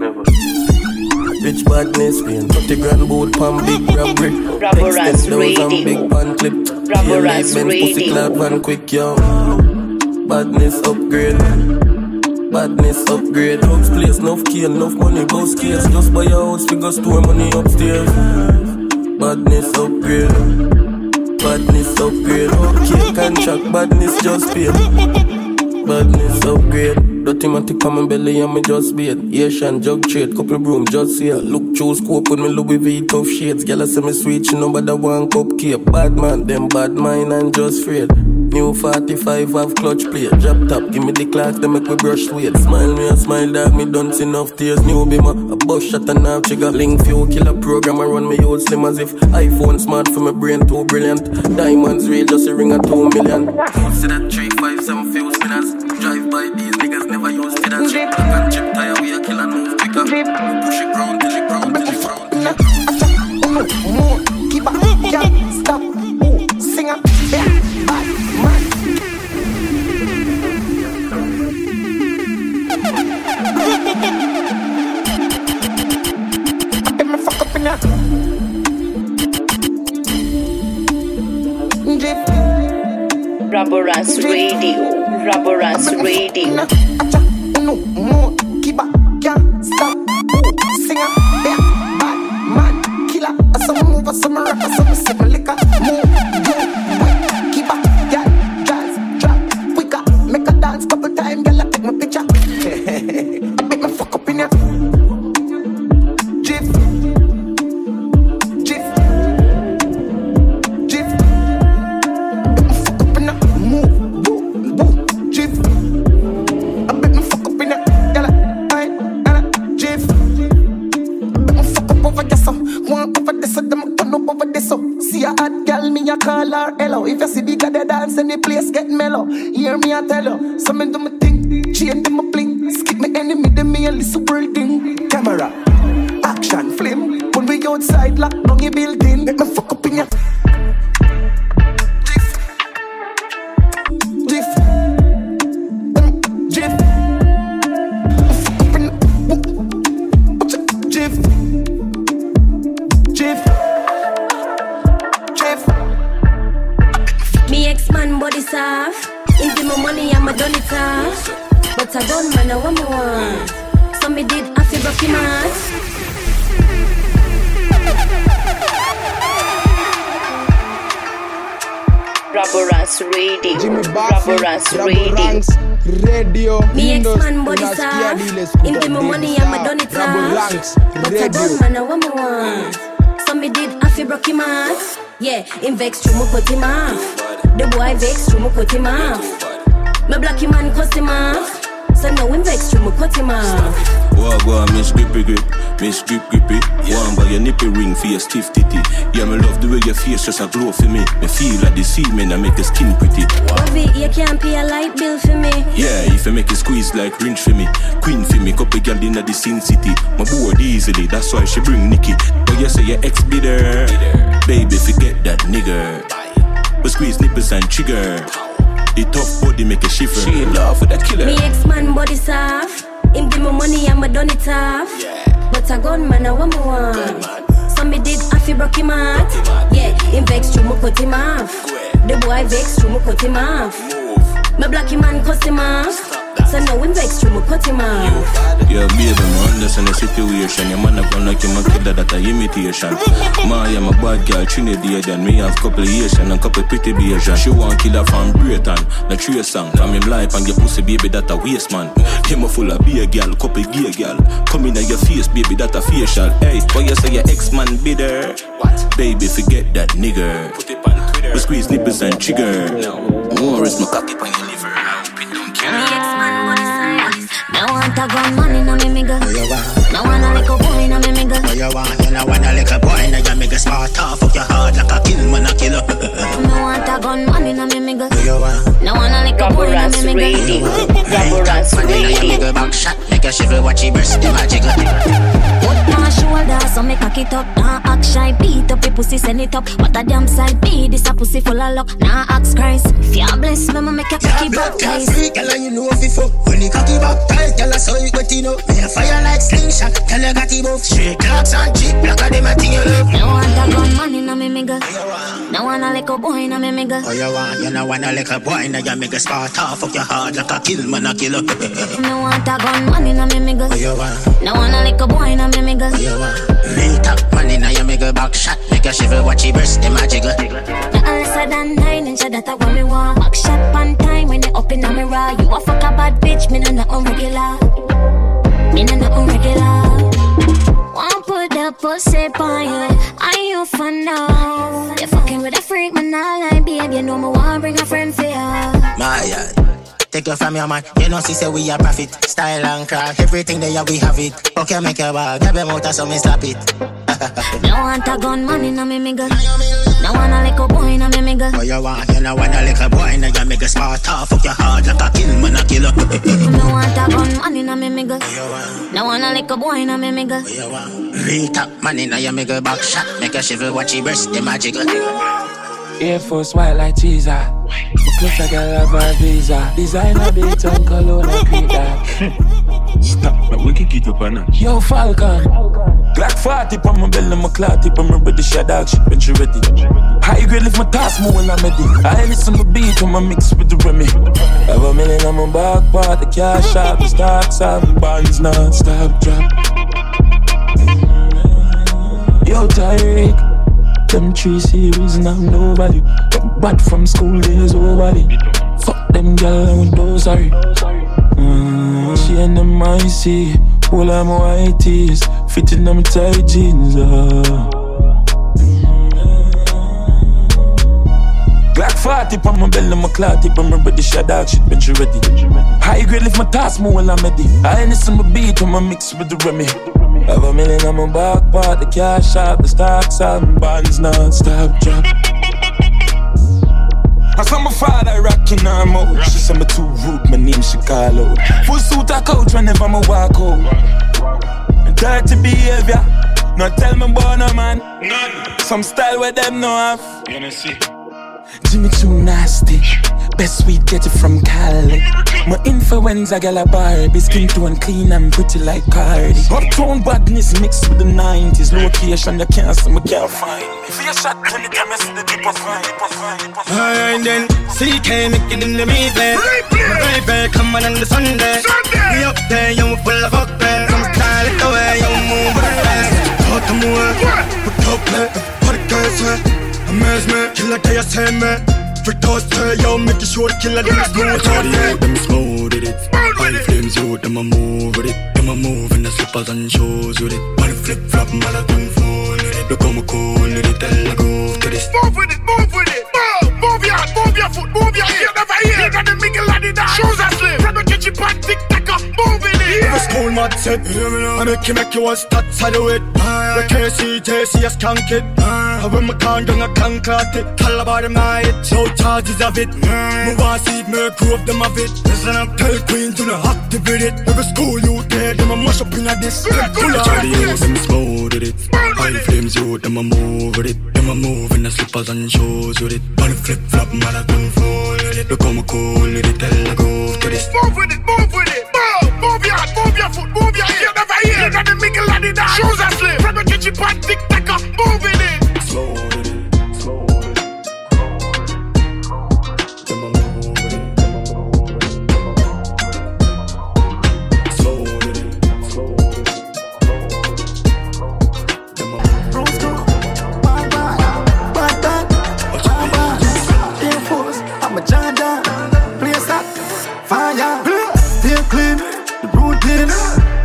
Rich badness, paying 30 grand boat pan big robbery. Raboranks Extend those and Radio. big pan clip. Light, Benz, pussy Radio. clad van quick, yo. Badness upgrade. Badness upgrade. Drugs place, enough key, enough money, boss case. Just buy a house, figure store money upstairs. Badness upgrade. Badness upgrade. Okay, contract, badness just pay. Badness upgrade. Dirty matic on my belly and me just beat. Asian jug trade, couple broom just here. Look choose scope with me Louis V tough shades. Gyal a say me sweet, she know one cupcake. Bad man, them bad mind and just afraid. New 45 have clutch plate. Drop top, give me the clock, they make me brush weight. Smile me a smile, dog, me done see enough tears. New bima, a bus shot and half trigger. Link few killer program, I run me old slim as if iPhone smart for my brain too brilliant. Diamonds real, just a ring a two million. See that three five seven few spinners. Drive by these niggas girls drip. And chip tire, we a killer move quicker. Push it round Raboranks Radio. Raboranks Radio. No more, keep up, can't stop. Ooh, sing bad man, killer. I saw me move, I saw me rock, I saw me sip liquor. Move, do, your nippy ring for your stiff titty. Yeah, me love the way your face just a glow for me. Me feel like the semen and make your skin pretty. Bobby, you can't pay a light bill for me. Yeah, if you make it squeeze like rinse for me. Queen for me, couple girl in the sin city. My bored easily, that's why she bring Nikki. But you say your ex bidder. Baby, forget that nigga. We squeeze nipples and trigger. The tough body make a shiver. She in love with that killer. Me ex man body soft. Him give me money, I'ma done it off. But a gun man, I want me want. Me did have to broke him out. Yeah, him vex through me cut him off. The boy vex me cut him off. Him off. So now him vex through me cut him off. Yeah, baby, man, understand the situation. Your man up on like him a killer that a imitation. Ma, yeah, my bad girl, Trinidadian. Me have couple Asian and couple pretty Asian. She want killer from Britain, the tree song. From him life and your pussy, baby, that a waste man. Him a full of beer girl, couple gay girl. Come in your face, baby, that a facial. Hey, but you say your ex man bidder. What? Baby, forget that nigga. Put it on Twitter. We squeeze nipples and trigger. No. More is my cocky when you Me want a gun man inna me me girl. Me want a little boy inna me me girl. Oh, you want, you know, want a little boy, now you make a smart off, fuck your heart like a kill, man, a killer. Me want a gun man inna me me girl. Oh, you want, Me want a little boy inna Raboranks me me girl. Radio. right, Raboranks man, now you Radio. make a back shot, make a shiver, watch your breast, them a jiggle. My shoulder, so me cock it up. Nah act shy, beat up your pussy, send it up. What a damn side be this a pussy full of luck. Nah ask Christ, if you bless me, make your cocky clot baptize. free, girl, and you know if you When you cocky back tight, girl, I saw you got it up Me a fire like slingshot, girl, you got it buff Straight clocks and cheap, black of them a thing you love Me want a gun man inna me me girl. Me want a little boy inna me me girl. Oh, you want, you know, want a little boy, now you make a smart off, fuck your heart like a kill, man, a killer. Me want a gun man inna me me girl. Oh, you want, Me want a little boy inna me me girl. oh, you want Real top money, now you make a back shot Make a shiver, watch your breast, them a jiggle Me lesser than nine inch, that a what me want. Back shot pan time when they up inna me raw. You a fuck a bad bitch, me no nothing regular. Me no nothing regular. Want put the pussy on you, are you for now? You fucking with a freak, man, I like babe. You know me want bring a friend for you. My yard. Take you from your man, you know, she say we a profit. Style and craft, everything there we have it. Okay, make your bag, grab your motor, so me slap it. Me want a gun man inna me me girl. Now wanna little boy in a me miggle. Oh, you want, you know, want a little boy in a your mega smart off. Fuck your heart like a kill, man, a killer. No want a gun man in a me miggle. Now wanna little boy in a me miggle. Rita, man in a your mega back shot. Make a shiver, watch your breast, the magical. Air Force white like cheese. Looks like I love my visa. Designer beat on cologne and. Stop, but we can keep up on that. Yo, Falcon. Glock 40 on my belly, my clout tip, I'm ready, shot dog shit when she ready. High grade lift my task more when I'm ready. I listen to beat when I mix with the Remy. Have a million on my back part, the cash out, the stocks out, bonds non-stop drop. Yo, Tyreek. Them three series now nobody. Got bad from school days, nobody. Fuck them gal with those sorry. Mm, she and them icy, of my white tees, fitting them tight jeans. Uh. Glock 40 on my belly, my clout tip, I'm ready, shot dog shit, when she ready. High grade lift my task more while I'm ready. I ain't my beat when I mix with the Remy. Have a million on my back part, the cash out, the stocks out, bonds non-stop drop. I saw my father rocking her mode. She said me too rude, my name Chicago. Full suit a coach whenever I walk home. Dirty behavior, not tell me about no man. None. Some style where them no have. Jimmy too nasty. Best we get it from Cali. My influenza gal a Barbie, skin tone clean and pretty like Cardi. Uptown badness mixed with the 90s. Location you can't see, me can't find. If you shot when the camera see the deep was fine, deep was fine, deep was. Alright then, CK make it in the evening. Right back, come on on the Sunday. We up there, you full of fuck man. Some style it the way you move with the best. Talk to me, put up play, put it girls, amaze me, kill like they say me. Freak toast, yo, make it sure the killer them smooth out there. Them smooth with it. All the flames out, them a move with it. Them a move in the slippers and shoes with it. The flip flop, man, I don't fool with it. Look how me cool with it, tell the groove to this. Move with it, move with it. Move, move your, move your foot, move your ear. Never hear. You mingle and the dance. Shoes are slim. From the kitchen pan, tick tacker, move in it. If a school mad set, I make you make you want stats I do it. The KC, JC, I skank it. I when my can down, I can clot it. Tell about them night, so charges of it. Move on, see me prove them of it. Listen up, tell Queen to not activate it. Every school you there, them a mash up in a this. Pull out the ends, them smooth with it. All the flames you, them a move with it. A move in the slippers and shoes with it. The flip flop, man, I don't fool with it. Look how me cool with it, tell the groove to this. Move with it, move with it. Move, move your, move your foot, move your ear. Never hear. You got the mingle and the dance. Shoes are slim. From kitchen pan, tick tacker, move in it. Slow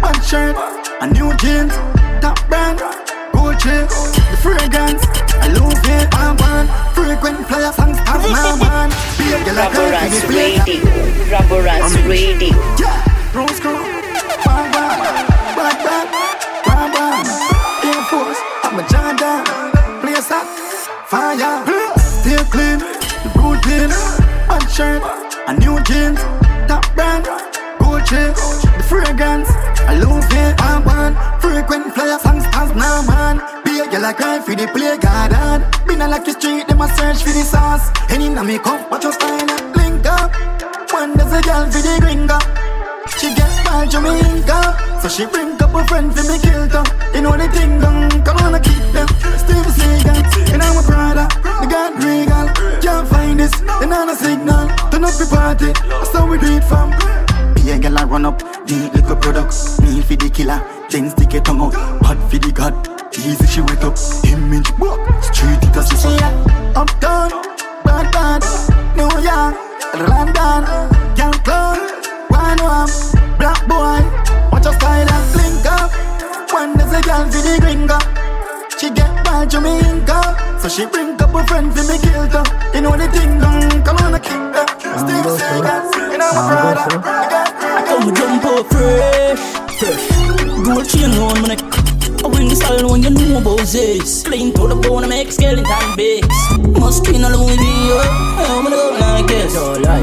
one shirt, a new jeans, top brand, Gucci, the fragrance, I lose it, one one, frequent player songs, as my man, be a girl like Raboranks Radio. Raboranks Radio. Rose girl, one one, bad bad, one one, Air Force, I'm a Jordan, place that fire, stay clean, the routine, one shirt, a new jeans, top brand, Gucci, the fragrance, I love it, I want frequent flyer songs as now man. Be a girl I cry for the play garden. Been a lucky street, them a search for the sauce. Any na me come, watch your style, link up. One does a girl for the gringo. She get bad Jamaica, so she bring up a friend for me kill them. You know the thing done, come on, I keep them. Steve Seagal, and I'm a Prada, the God Regal. Can't find this, then on a signal. Turn up the party, that's how we do it from. Be a girl I run up, the liquor products. Me for the killer, then stick it tongue out. Hot for the god, easy she wet up. Image walk, street it as she yeah. Uptown, bad bad, New York, London, young clown, one one, black boy. Watch your style and blink up. When there's a girl for the gringo, she get bad Jamaica, so she bring couple friends friend for me kill them. You know the thing done, come on, I kick them. Steve Seagal, and I'm proud. I'm a brother. Come jump up fresh, fresh. Gold chain on my neck. I bring the style when you know about this. Clean to the bone, I make skeleton bits. Must clean all the way, oh. I'm gonna like this.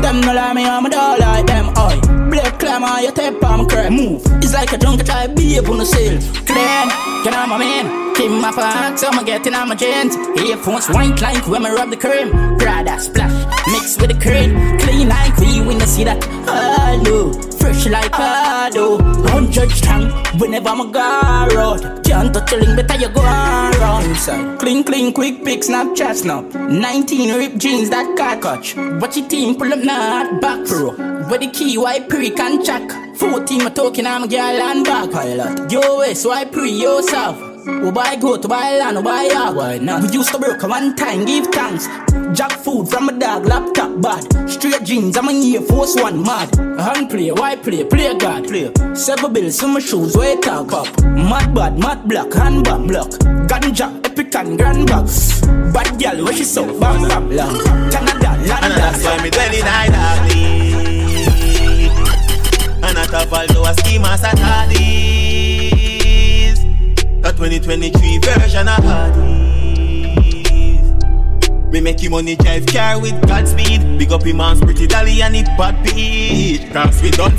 Them no like me, I'm a dog like them, oi. Black climb on your tape, I'm crap. Move. It's like a drunk, I try be up on the sail. Clean, can I, my man? Keep my fox, I'm getting on my jeans. Earphones white like when I rub the cream. Prada splash, mix with the cream. Clean like we when I see that. Hello, fresh like Ado. Hundred strong, whenever I'm a garrot. Can't touch a link, better you go around. Inside. Clean, clean, quick pick, Snapchat snap. 19 rip jeans, that car catch. Watch your team pull up, not back pro. Where the key, why pre can check. 14, my talking, I'm a girl and back pilot. Yo, West, why pre yourself? We buy goat, buy land, we buy yard. Why not? We used to broke one time, give thanks. Jack food from a dog, laptop bad. Straight jeans, I'm a year force one mad. Hand play, why play, play God, play. Several bills, some shoes, where talk up. Mad bad, mad black, hand bam block. Ganja, epic and grand box. Bad girl, where she so bam bam long. Canada, London. And that's why me telling I darling. And not a fall to a scheme as a this. A 2023 version of Hardy. Me make money drive car with Godspeed. Big up him man's pretty dolly and it bad beat. Cause we done.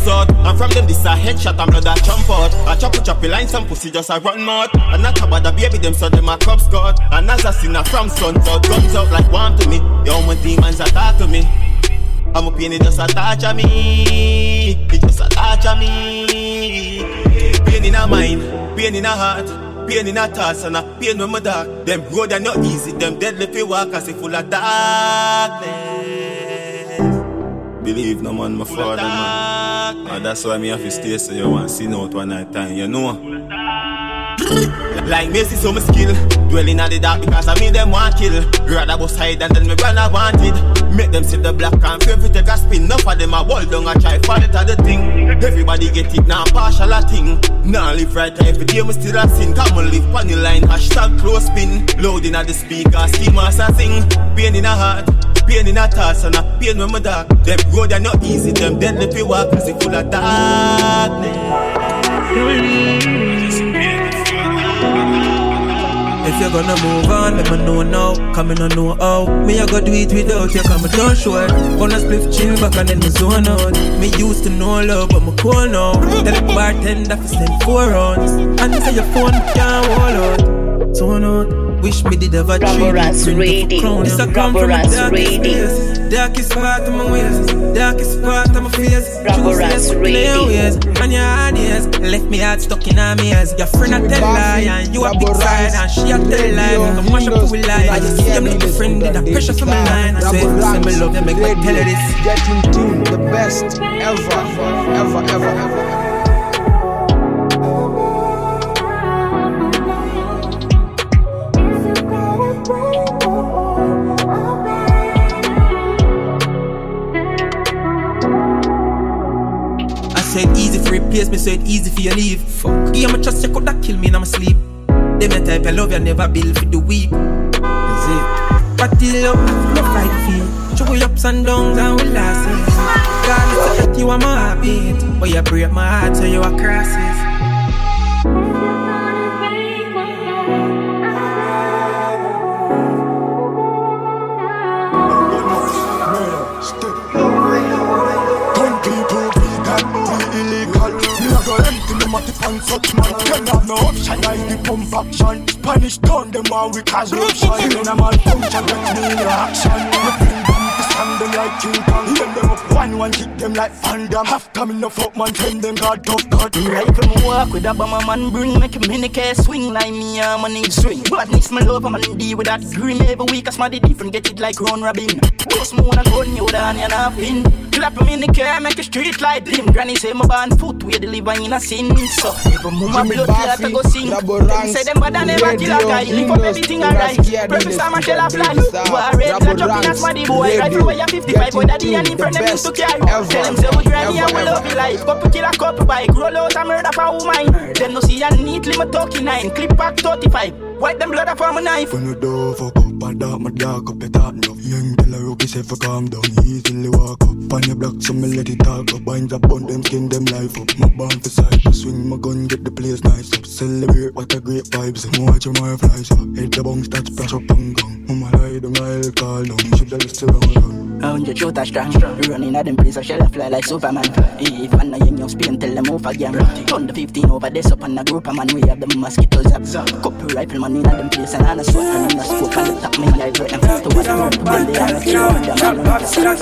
And from them this a headshot and blood a jump out. A chop choppy line some pussy just a run mouth. And not about the baby them so them a cup skirt. And as a sinner from sun out guns out like one to me. Yo my demons that attack to me. I'm a pain it just touch of me. It just a touch of me. Pain in a mind, pain in a heart. Pain in a thoughts and a pain when my dark. Them road are not easy, them deadly fi walk as if full of darkness. Believe no man, my father man. And ah, that's why me have to stay so you want see out one night time, you know. Like me see some skill. Dwelling on the dark because I mean them want kill. Rather bust hide than tell me I wanted. Make them see the black and fear take a spin. Enough of them a wall down a try for it the thing. Everybody get it now partial a thing. Now live right every day me still a sin. Come on live the line hashtag close spin. Loading at the speaker steam as a sing. Pain in a heart Pain in a thoughts and a pain when my dark. Them road are not easy Them deadly fi walk cause it full of darkness If you're gonna move on, let me know now. Come in, I know how. Me, I go do it without you, come don't show it. Gonna split chill back and then me zone out. Me used to know love, but me cool now. Tell the bartender to send four rounds. And say your phone can't hold out. Zone out. Wish me did have a dream. Raboranks Radio. This a come from the Raboranks darkest Radio. place. Darkest part of my ways. Darkest part of my face. Raboranks Choose Radio. ways. And your ideas left me heart stuck in her maze. Your friend a tell lie and you a big side and she a tell lie. You can mash up with lie. I just see them little friend in a pressure for my line. I say, say me love them, make me tell her this. Get in tune, the best ever, ever, ever, ever. I replace me, so it easy for you leave. Fuck. Yeah, my trust you coulda kill me in my sleep. Them a type of love you never build for the weak. Is it? But the love no fight feel. Show we ups and downs and we losses. God, it's that you are my heartbeat, but you break my heart so you are crosses. Me pan such man. Them have no option like the pump action. Spanish gun them want we cause eruption. When a man and get me in action. Me bring them to stand them like King Kong. Them them up one one kick them like Van Damme. Half come in the fuck man, send them God tough cut. Rifle me walk with a bomber man bring Make him in the case swing like me a money swing Badness me love a man deal with that grim Every week a smarty different get it like round robin Just more than gun you down you not pin Clap him in the car make a street light. Dim Granny say my band foot we deliver in a sin. So if a mama Jimmy blood clot I go sing. Rabo Them Ranks, say them bad and never kill a guy. Live up Radio, everything alright Industry, Professor Marshall a fly Superstar, War red Rabo like jumping a Ranks, smarty boy Right Rifle where you 55 boy daddy and Getting in front the them used to best carry Tell them say we granny and we ever, love you life? Couple kill a couple bike Roll out a murder for woman. Them no see a neatly my talking nine. Clip back 35 Wipe them blood off on my knife. When you do fuck a dark, my dark up the top enough. Young tell her say for calm down, easily walk up. On your block, so me let it talk up. Binds up on them, skin them life up. My born for sight, swing my gun, get the place nice up. Celebrate what a great vibes. Watch your more flies up. Hit the bong, start splash up and gong. Mama lie, the mile call down. Shoulda list around. A hundred shooter strong Running at them place I shall fly like Superman If man a young young Spain tell them move again the 15 over this up on a group of man We have the mosquitoes up Couple rifle man in them place And I sweat and in a And the top me live right and to what a chill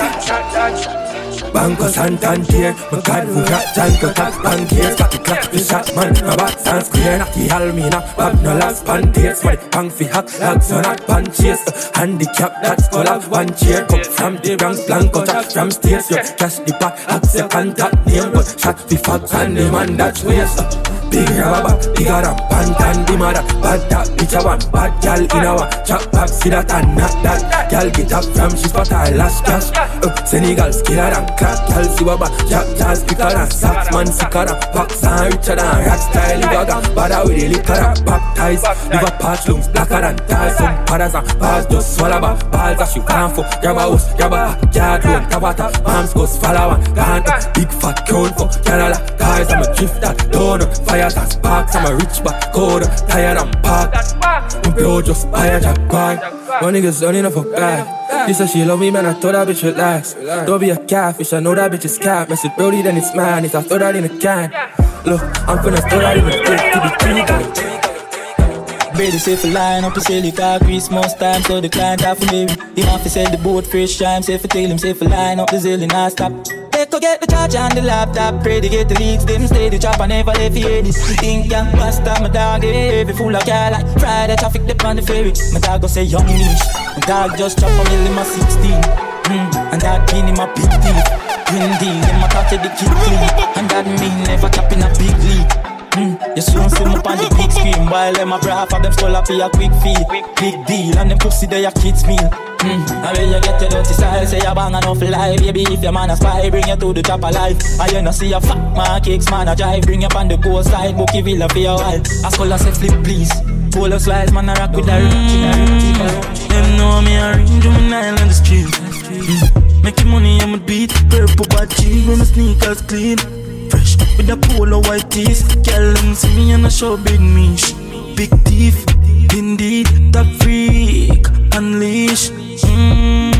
Banco Santander, my God, who got Janko Tax Bankiers, got the clock, the shot man, no box and square, knock the Almina, Bob no last panties, money, pang fi hack, lags on that punches, uh, handicap, that's up one chair, come from the Bronx, Blanco, chat from stairs, yo, cash the back, hack the contact name, but shot fi fuck and the man that's waste, uh, Big rubber, bigger than pantan, the mother. Bad that bitch a one, bad gal in our Chop back, see that and not that. Gal get up from she spot her last cash uh, Senegal skiller than crack. Gal see what bad, jack jazz quicker than Sax. Man sicker than Box and richer than rock style gaga. Bada with the liquor and baptize Liver patch lungs blacker than ties Some padders and bars just swallow Balls that she want for Grab a house, grab a yard loan Tabata, moms goes follow and Gone big fat count for Canada Guys I'm a drifter, don't Fire and sparks, I'm a rich back code Tired and parked. My bro just buy a jackpot My niggas running off a bag She said she love me man, I thought that bitch would last Don't be a catfish, I know that bitch is cat. Mess with Brody then it's mine, if I throw that in a can. Look, I'm finna throw that in a clip to the tree Brady say for line up to sell it car Christmas time. So the client have for me. Him have to sell the boat fresh time Say for tell him say for line up the zeal and I stop. They go get the charger and the laptop Pray to get the leads them stay the chop I never left here this Think young pasta my dog heavy full of car like Friday traffic dip on the ferry. My dog go say young niche My dog just chop a mill in my 16 mm, And that mean in my big deal. Green them a talk to the kid clean. And that mean never chop in a big league Mm, you soon see me on the big screen. While them a bra for them skull up a quick feed Big deal and them pussy they a kids meal Mm, and when you get your dirty style Say you bang enough life. Baby if your man a spy Bring you to the top of life. And you no see a fat man Kicks man a drive Bring you on the go side Bookie villa for your while. I skull say flip please. Pull slides man a rock with the mm, Them know me a ring Juvenile on the street mm, Making money I'm a beat Purple bad G When my sneakers clean. Fresh with a polo white tees. Girl, them see me and I show big meat. Big teeth, indeed, top freak, unleash. Mmm.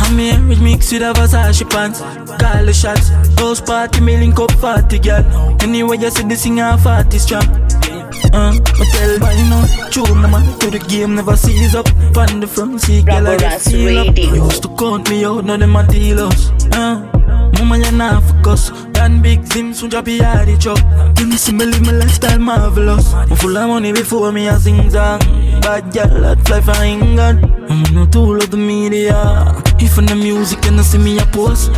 I'm here with mix with a Versace pants. Call the shots. House party, me link up 40 girl. Anyway, you see the singer 40 strap. Uh, I tell by now, tune them to the game, never seize up. Find the front seat, girl, I feel up. Used to count me out, now them a dealers. Uh, Mama, you not focus. Dan big Zim, soon just be hard it up. You see me live my lifestyle marvelous. I'm full of money before me I sing song. Bad girl, that fly for England. I'm mm, not tool of the media. If in the music and I see me a post.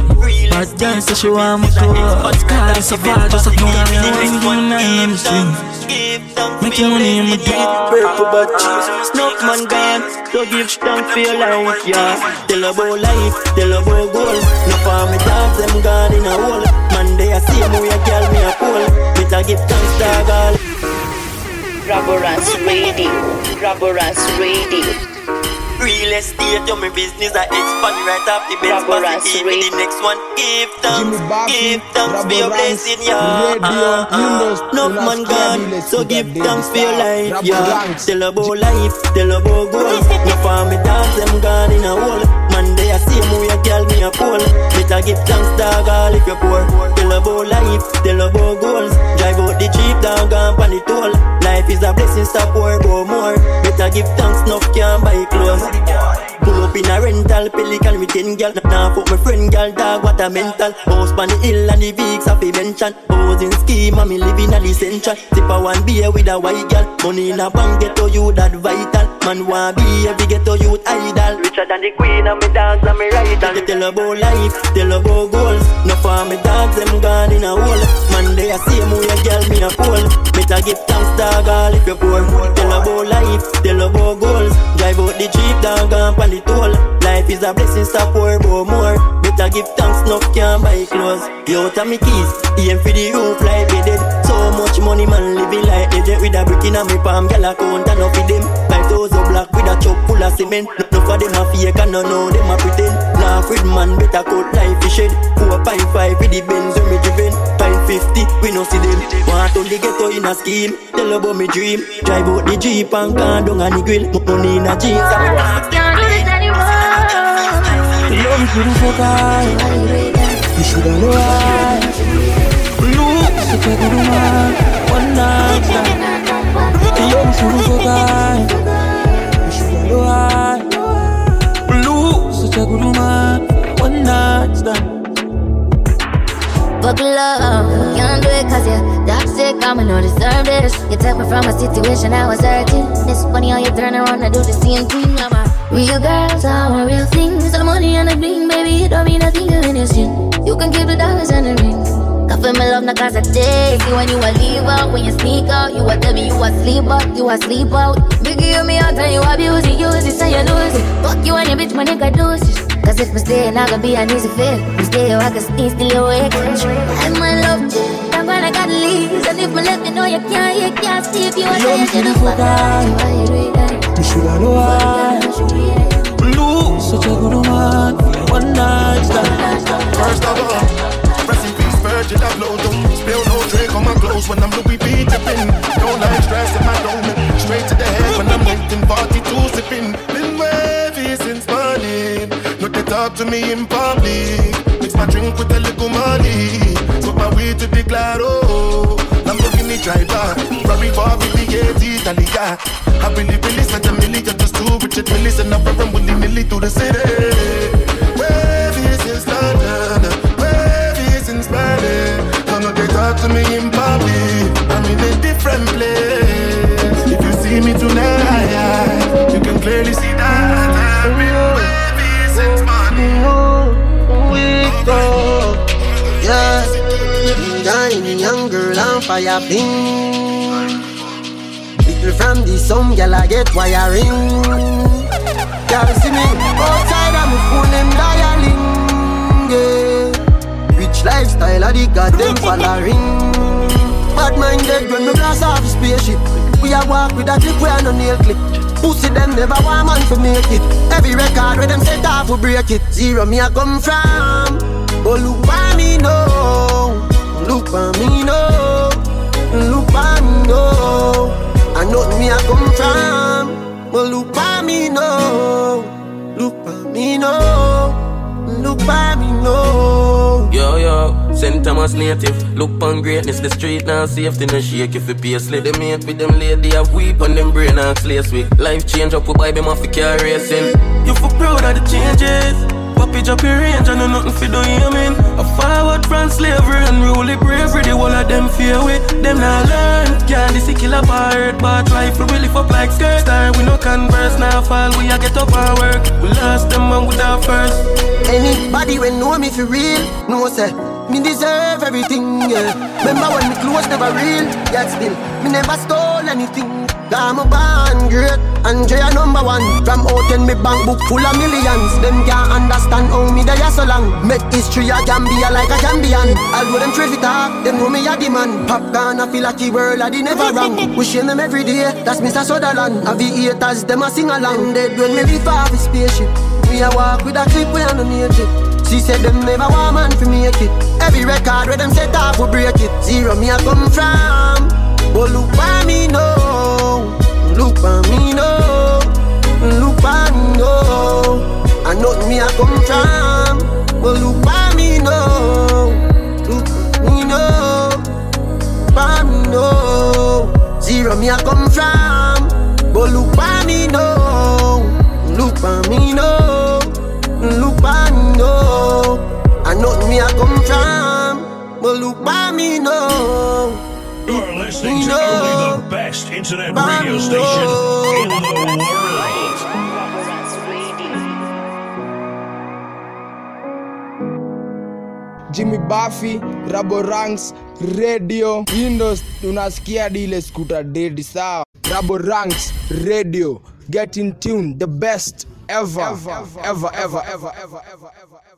Bad girl, so she want me to. But God is a bad, just a and I'm going down on the street. Making money in my deep purple but cheese. Snuff man gone, so give thanks for your life, yeah. Tell about life, tell about goals. No for me dogs, them gone in a hole. Man, they a see me, a girl, me a. Me ta give thanks, dog, all. Raboranks Radio. Raboranks Radio. Real estate, yo, my business I expand right off the bench Raboranks Give me the next one, give thanks, give thanks for your blessing, yeah. Radio, Uh, uh, Windows, Enough man Clear gone, so give the thanks for your life, yeah. Raboranks. Tell about life, tell about goals. No for me dogs, them gone in a hole. Man, they a see me, a girl, me a pole. Better give thanks, dog, all if you're poor. Tell about life, tell about goals. Drive out the jeep, down, gone pan the toll. Life is a blessing, stop work, go more. Better give thanks, enough can't buy clothes. Pull up in a rental, pelican with ten gal. Now fuck my friend gal, dog, what a mental. House pan the hill and the Vicks a fi mention. Housing scheme, and me living at the central. Sip a one beer with a white gal. Money in a bank, get to you that vital. Man want be every get to youth idol. Richer than the queen of me dogs and me rival. They tell about life, tell about goals. No for me dogs, them gone in a hole. Man, they a see me a girl, me a pole. Better give thanks, dog, all if you poor. Tell about life, tell about goals. Drive out the jeep, dog, and Life is a blessing, stop worry about more. Better give thanks, enough can't buy clothes. Yo, tell me keys, aim for the roof like did. So much money, man, living like legend with a brick in a me palm. Girl, I count enough with them. Five thousand black with a chop full of cement. No for them a fake and no know them a pretend. Nah, Fred man better cut life fish shed. Four point five with the Benz when me driven. Point fifty, we no see them. Want on the ghetto in a scheme. Tell about me dream. Drive out the jeep and can down on the grill. Money in a jeans and me This. Love is beautiful guy. You shoulda know why. Look, such a good woman. One night. Love is beautiful guy. You shoulda know why. Look, such a good woman. One night stand. Buckle up, can't do it cause you're toxic. I'ma not deserve this. You took me from a situation I was hurting. It's funny how you turn around and do the same thing. I'm real girl, so I want real things. All the money and the bling, baby, it don't mean nothing to when it's you. You can keep the dollars and the rings. Coffee my love, not cause I take you when you a leave out. When you sneak out, you a tell me you a sleep out, you a sleep out. Big you me out and you abuse it, use it, so you lose it. Fuck you and your bitch, my nigga do it. Cause if me stay, not gonna be an easy fit. Me stay, I can stay still awake. I'm my love, I'm gonna got leaves. And if me let you know you can't, you can't see if you are Love is there, you beautiful guy. Know why. Blue, such a good woman. One night stand. First of all, rest in peace, Virgil Abloh. Spill no drink on my clothes when I'm Louis V dripping. No life stress in my dome. Straight to the head when I'm 1942 sipping. Been wavy since morning. No they talk to me in public. My drink with a little money. Put my weed to be the claro. Lamborghini driver. Ferrari 458 Italia. I really, really spent a million just to Richard Milles and I'm from willy nilly through the city. Wavy since London, wavy since Berlin. None of they talk to me in public. I'm in a different place. Dying young girl on fire ping. Little from the some girl I get wiring. Girl see me outside I'm phone them dialing. Yeah. Rich lifestyle I the goddamn following. Bad minded when me blast off spaceship. We a walk with a clip we a no nail clip. Pussy them never want man to make it. Every record where them set off we break it. Zero me a come from. Me no. Look by me no. Look by me no. I know me a come from. But look by me no. Look by me no. Look by me no. Yo, yo, St. Thomas native. Look on greatness, the street now safety no shake if you pay slip. They mate with them lady have weep on them brain and slaves week. Life change up with Bible man for car racing. You for proud of the changes. Papi drop your range, I know nothing for do you mean? A forward from slavery and rule it bravery The whole of them fear we, them not learn. Can't this kill a bird, but rifle we lift up like skirt. Star we no converse, now fall, we a get up and work. We lost them and we down first. Anybody when know me for real, know say me deserve everything, yeah. Remember when me clothes never real, yet still me never stole anything. I'm a born great, Andrea number one. From out in me bank book full of millions. Them can't understand how me there so long. Make history a Gambia like a Gambian. Although them trade it up, them know me a the man. Popcorn I feel like the world I the never wrong. Wishing them every day, that's Mr. Sutherland. Have the haters, them a sing along. Dead when me leave off the spaceship. We a walk with a clip we no need it. She said them never want man for make it. Every record where them set off we break it. Zero me a come from. But look by me no. Look by me no. Look by me no. I know me a come from. But look by me no. Look by me no. By me no. Zero me a come from. But look by me no. Look by me no. Look by me no. I know me a come from. But look by me no. listening we to know. only the best internet I radio know. station in the world. Jimmy Buffy, Rabo Radio Windows, tunasikia dile skuta dedi sawa. Rabo Radio, getin tune, the best ever, ever, ever, ever, ever, ever, ever, ever. ever, ever.